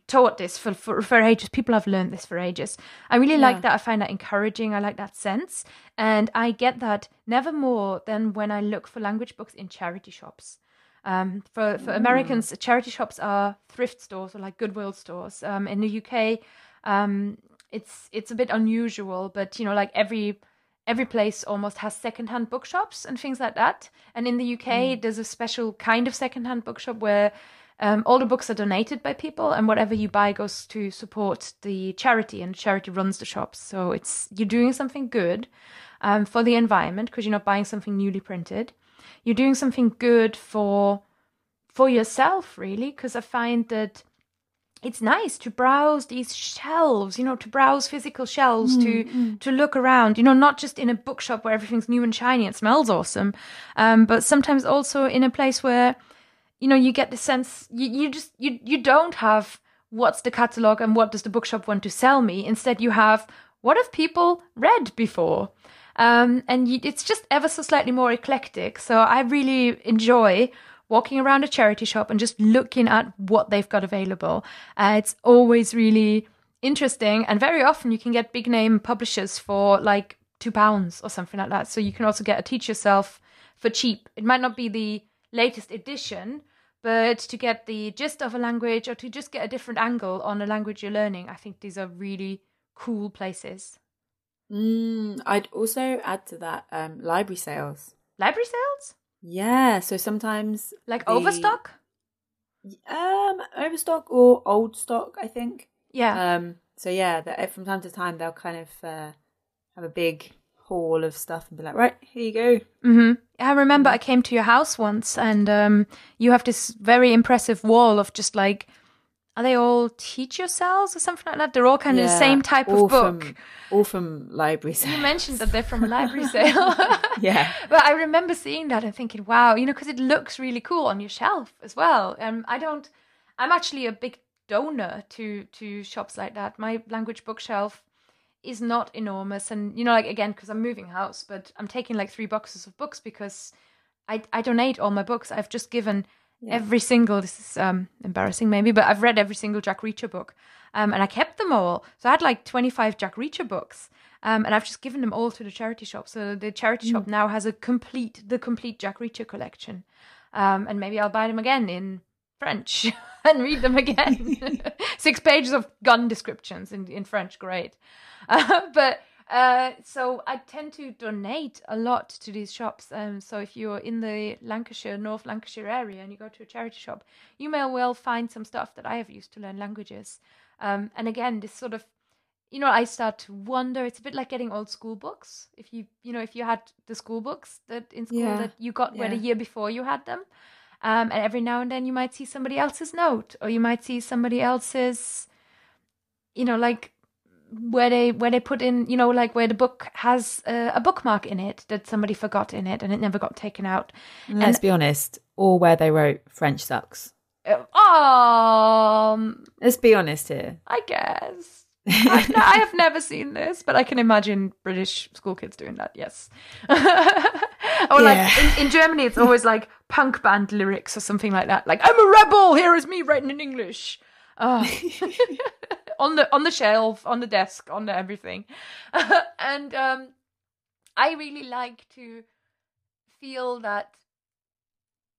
[SPEAKER 1] taught this for, for, for ages. People have learned this for ages. I really
[SPEAKER 2] Yeah.
[SPEAKER 1] like that. I find that encouraging. I like that sense. And i get that never more than when i look for language books in charity shops. Um, for for Americans, charity shops are thrift stores or like Goodwill stores. Um, in the UK, um, it's it's a bit unusual, but you know, like every every place almost has secondhand bookshops and things like that. And in the UK, there's a special kind of secondhand bookshop where um, all the books are donated by people, and whatever you buy goes to support the charity, and charity runs the shops. So it's you're doing something good um, for the environment because you're not buying something newly printed. You're doing something good for for yourself, really, because I find that it's nice to browse these shelves, you know, to browse physical shelves, to to look around, you know, not just in a bookshop where everything's new and shiny and smells awesome, um, but sometimes also in a place where, you know, you get the sense you, you just you you don't have what's the catalog and what does the bookshop want to sell me. Instead, you have what have people read before, um, and you, it's just ever so slightly more eclectic. So I really enjoy walking around a charity shop and just looking at what they've got available. Uh, it's always really interesting, and very often you can get big name publishers for like two pounds or something like that. So you can also get a teach yourself for cheap. It might not be the latest edition, but to get the gist of a language or to just get a different angle on a language you're learning, I think these are really cool places.
[SPEAKER 2] Mm, I'd also add to that um, library sales.
[SPEAKER 1] Library sales?
[SPEAKER 2] Yeah, so sometimes
[SPEAKER 1] Like
[SPEAKER 2] the-
[SPEAKER 1] Overstock?
[SPEAKER 2] um, overstock or old stock, I think.
[SPEAKER 1] Yeah.
[SPEAKER 2] Um, so yeah, that from time to time they'll kind of uh, have a big haul of stuff and be like, right, here you go.
[SPEAKER 1] Mm-hmm. I remember I came to your house once, and um, you have this very impressive wall of just like, are they all teach yourselves or something like that? They're all kind of the same type of book.
[SPEAKER 2] From, all from library
[SPEAKER 1] You mentioned that they're from a library (laughs) sale. (laughs)
[SPEAKER 2] Yeah.
[SPEAKER 1] But I remember seeing that and thinking, wow, you know, because it looks really cool on your shelf as well. Um, I don't, I'm actually a big donor to to shops like that. My language bookshelf is not enormous, and you know, like again, because I'm moving house, but I'm taking like three boxes of books because I I donate all my books. I've just given every single. This is um embarrassing maybe, but I've read every single Jack Reacher book, um, and I kept them all. So I had like 25 Jack Reacher books. Um, and I've just given them all to the charity shop. So the charity shop now has a complete, the complete Jack Reacher collection. Um, and maybe I'll buy them again in French (laughs) and read them again. (laughs) Six pages of gun descriptions in, in French, great. (laughs) Uh, but uh, so I tend to donate a lot to these shops. Um, so if you're in the Lancashire, North Lancashire area and you go to a charity shop, you may well find some stuff that I have used to learn languages. Um, and again, this sort of you know, I start to wonder. It's a bit like getting old school books. If you, you know, if you had the school books that in school
[SPEAKER 2] Yeah,
[SPEAKER 1] that you got where the
[SPEAKER 2] yeah.
[SPEAKER 1] year before you had them, um, and every now and then you might see somebody else's note, or you might see somebody else's, you know, like where they where they put in, you know, like where the book has a, a bookmark in it that somebody forgot in it and it never got taken out.
[SPEAKER 2] And let's be honest, or where they wrote French sucks.
[SPEAKER 1] Uh, um,
[SPEAKER 2] Let's be honest here.
[SPEAKER 1] I guess. (laughs) I, no, I have never seen this, but I can imagine British school kids doing that. Yes. (laughs) or like
[SPEAKER 2] Yeah.
[SPEAKER 1] in, in Germany, it's always like punk band lyrics or something like that. Like I'm a rebel. Here is me writing in English. (laughs) Oh. On the on the shelf, on the desk, on the everything, (laughs) and um, I really like to feel that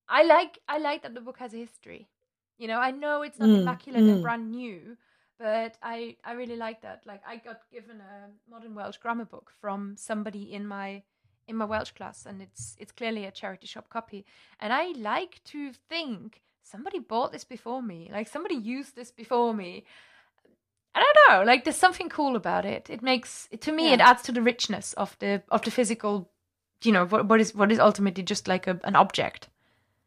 [SPEAKER 1] I like I like that the book has a history. You know, I know it's not
[SPEAKER 2] Mm,
[SPEAKER 1] immaculate and
[SPEAKER 2] mm.
[SPEAKER 1] brand new, but I I really like that. Like I got given a modern Welsh grammar book from somebody in my in my Welsh class, and it's it's clearly a charity shop copy. And I like to think somebody bought this before me, like somebody used this before me. I don't know, like there's something cool about it. It makes to me it adds to the richness of the of the physical, you know, what what is what is ultimately just like a, an object.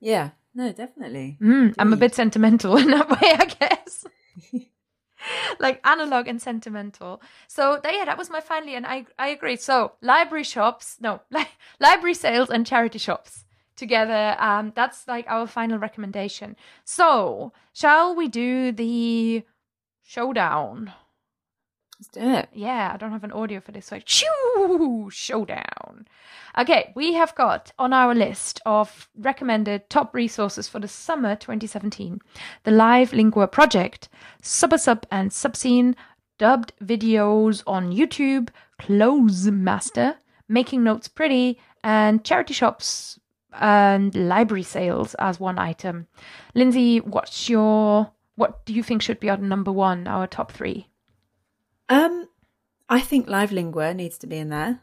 [SPEAKER 2] Yeah. No, definitely.
[SPEAKER 1] Mm, I'm a bit sentimental (laughs) in that way, I guess. (laughs) like analog and sentimental. So that, yeah, that was my finally, and I I agree. So library shops, no, (laughs) li- library sales and charity shops together. Um, that's like our final recommendation. So shall we do the showdown?
[SPEAKER 2] Let's do it.
[SPEAKER 1] Yeah, I don't have an audio for this, so choo showdown. Okay, we have got on our list of recommended top resources for the summer 2017 the Live Lingua Project, Subasub and Subscene, dubbed videos on YouTube, Clozemaster, Making Notes Pretty, and charity shops and library sales as one item. Lindsay, what's your what do you think should be our number one, our top three?
[SPEAKER 2] Um, I think Live Lingua needs to be in there.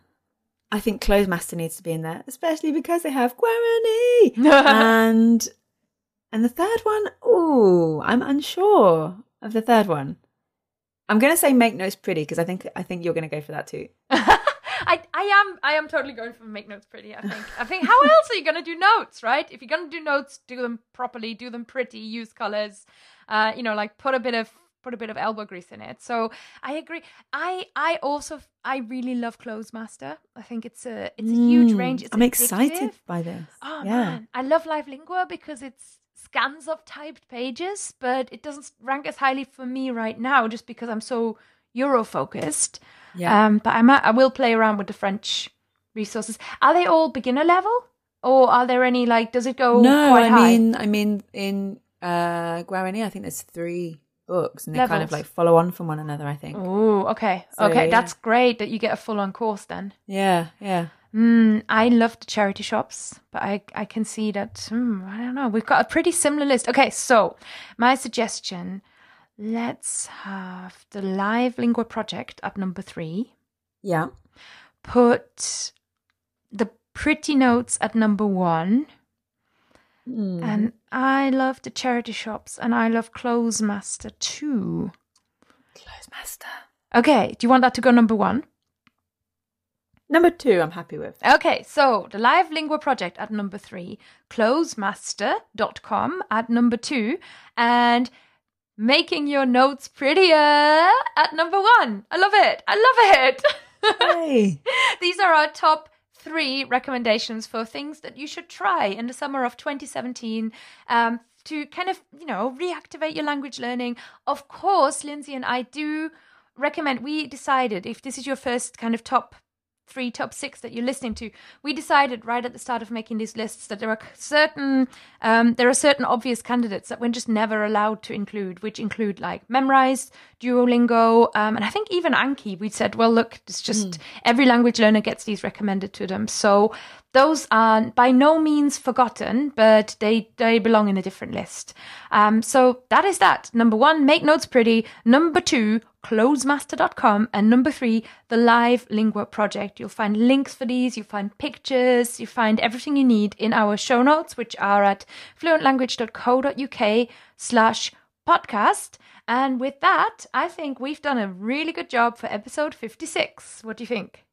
[SPEAKER 2] I think Clozemaster needs to be in there, especially because they have Guarani. (laughs) and and the third one, oh, I'm unsure of the third one. I'm gonna say Make Notes Pretty because I think I think you're gonna go for that too. (laughs)
[SPEAKER 1] I, I am I am totally going for make notes pretty. I think I think how else are you gonna do notes, right? If you're gonna do notes, do them properly, do them pretty, use colors, uh, you know, like put a bit of put a bit of elbow grease in it. So I agree. I I also I really love Clothes Master. I think it's a it's a huge
[SPEAKER 2] Mm,
[SPEAKER 1] range. It's
[SPEAKER 2] I'm excited by this.
[SPEAKER 1] Oh
[SPEAKER 2] yeah.
[SPEAKER 1] man, I love Live Lingua because it's scans of typed pages, but it doesn't rank as highly for me right now, just because I'm so Euro focused.
[SPEAKER 2] Yeah.
[SPEAKER 1] Um, but I might, I will play around with the French resources. Are they all beginner level, or are there any like? Does it go
[SPEAKER 2] no, I
[SPEAKER 1] high?
[SPEAKER 2] mean, I mean, in uh, Guarani, I think there's three books, and they kind of like follow on from one another. I think.
[SPEAKER 1] Oh, okay,
[SPEAKER 2] So,
[SPEAKER 1] okay,
[SPEAKER 2] yeah.
[SPEAKER 1] that's great that you get a full on course then.
[SPEAKER 2] Yeah, yeah.
[SPEAKER 1] Mm, I love the charity shops, but I I can see that. Hmm, I don't know. We've got a pretty similar list. Okay, so my suggestion: let's have the Live Lingua project at number three.
[SPEAKER 2] Yeah.
[SPEAKER 1] Put the Pretty Notes at number one.
[SPEAKER 2] Mm.
[SPEAKER 1] And I love the charity shops and I love Clothes Master too.
[SPEAKER 2] Clozemaster.
[SPEAKER 1] Okay, do you want that to go number one?
[SPEAKER 2] Number two, I'm happy with.
[SPEAKER 1] Okay, so the Live Lingua Project at number three, clozemaster.com at number two, and making your notes prettier at number one. I love it. I love it. (laughs)
[SPEAKER 2] Hey.
[SPEAKER 1] These are our top three recommendations for things that you should try in the summer of 2017 um, to kind of, you know, reactivate your language learning. Of course, Lindsay and I do recommend, we decided if this is your first kind of top three, top six that you're listening to, we decided right at the start of making these lists that there are certain um, there are certain obvious candidates that we're just never allowed to include, which include like Memrise, Duolingo, um, and I think even Anki. We said, well, look, it's just every language learner gets these recommended to them, so those are by no means forgotten, but they they belong in a different list. Um, so that is that. Number one, make notes pretty. Number two, clozemaster.com and number three the live lingua project you'll find links for these you find pictures you find everything you need in our show notes which are at fluentlanguage.co.uk slash podcast and with that i think we've done a really good job for episode 56 what do you think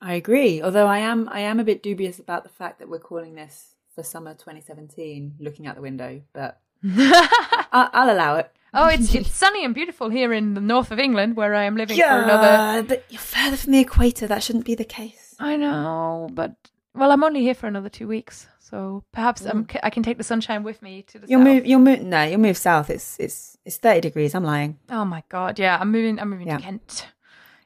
[SPEAKER 2] I agree. Although I am, I am a bit dubious about the fact that we're calling this for summer 2017, looking out the window. But (laughs) I, I'll allow it.
[SPEAKER 1] Oh it's it's sunny and beautiful here in the north of england where i am living for another
[SPEAKER 2] Yeah, but you're further from the equator. That shouldn't be the case.
[SPEAKER 1] I know, but well, I'm only here for another two weeks, so perhaps I'm, mm. I can take the sunshine with me to the
[SPEAKER 2] You'll
[SPEAKER 1] south.
[SPEAKER 2] move. You'll move. No, you'll move south. It's it's it's 30 degrees. I'm lying.
[SPEAKER 1] Oh my god, yeah, I'm moving. I'm moving
[SPEAKER 2] Yeah.
[SPEAKER 1] to Kent.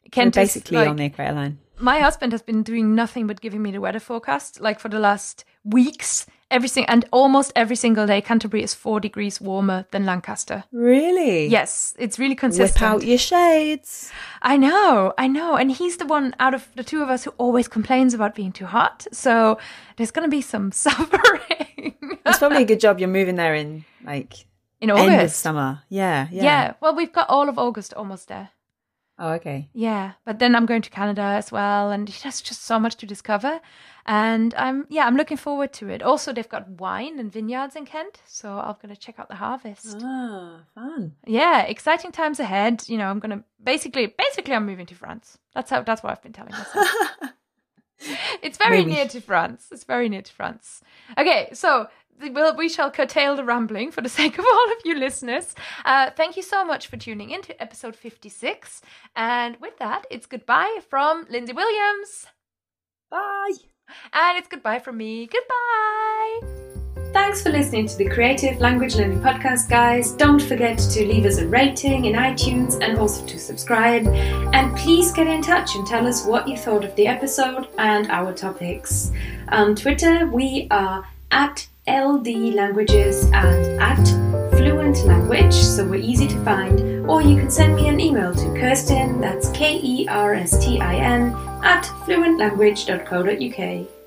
[SPEAKER 2] We're
[SPEAKER 1] Kent is,
[SPEAKER 2] basically
[SPEAKER 1] like-
[SPEAKER 2] on the equator line.
[SPEAKER 1] My husband has been doing nothing but giving me the weather forecast, like for the last weeks. Everything and almost every single day, Canterbury is four degrees warmer than Lancaster.
[SPEAKER 2] Really?
[SPEAKER 1] Yes, it's really consistent.
[SPEAKER 2] Whip out your shades.
[SPEAKER 1] I know, I know. And he's the one out of the two of us who always complains about being too hot. So there's going to be some (laughs) suffering
[SPEAKER 2] It's probably a good job you're moving there in like
[SPEAKER 1] in August.
[SPEAKER 2] summer. Yeah, yeah.
[SPEAKER 1] Yeah. Well, we've got all of August almost there.
[SPEAKER 2] Oh, okay.
[SPEAKER 1] Yeah. But then I'm going to Canada as well. And there's just so much to discover. And I'm, yeah, I'm looking forward to it. Also, they've got wine and vineyards in Kent. So I'm going to check out the harvest.
[SPEAKER 2] Ah, fun.
[SPEAKER 1] Yeah. Exciting times ahead. You know, I'm going to basically, basically, I'm moving to France. That's how, that's what I've been telling myself. (laughs) It's very
[SPEAKER 2] Maybe.
[SPEAKER 1] near to France. It's very near to France. Okay, so we'll, we shall curtail the rambling for the (laughs) sake of all of you listeners. Uh, thank you so much for tuning in to episode 56. And with that, it's goodbye from Lindsay Williams.
[SPEAKER 2] Bye.
[SPEAKER 1] And it's goodbye from me. Goodbye.
[SPEAKER 3] Thanks for listening to the Creative Language Learning Podcast, guys. Don't forget to leave us a rating in iTunes and also to subscribe. And please get in touch and tell us what you thought of the episode and our topics. On Twitter, we are at LD Languages and at Fluent Language, so we're easy to find. Or you can send me an email to Kerstin, that's K E R S T I N, at fluentlanguage.co.uk.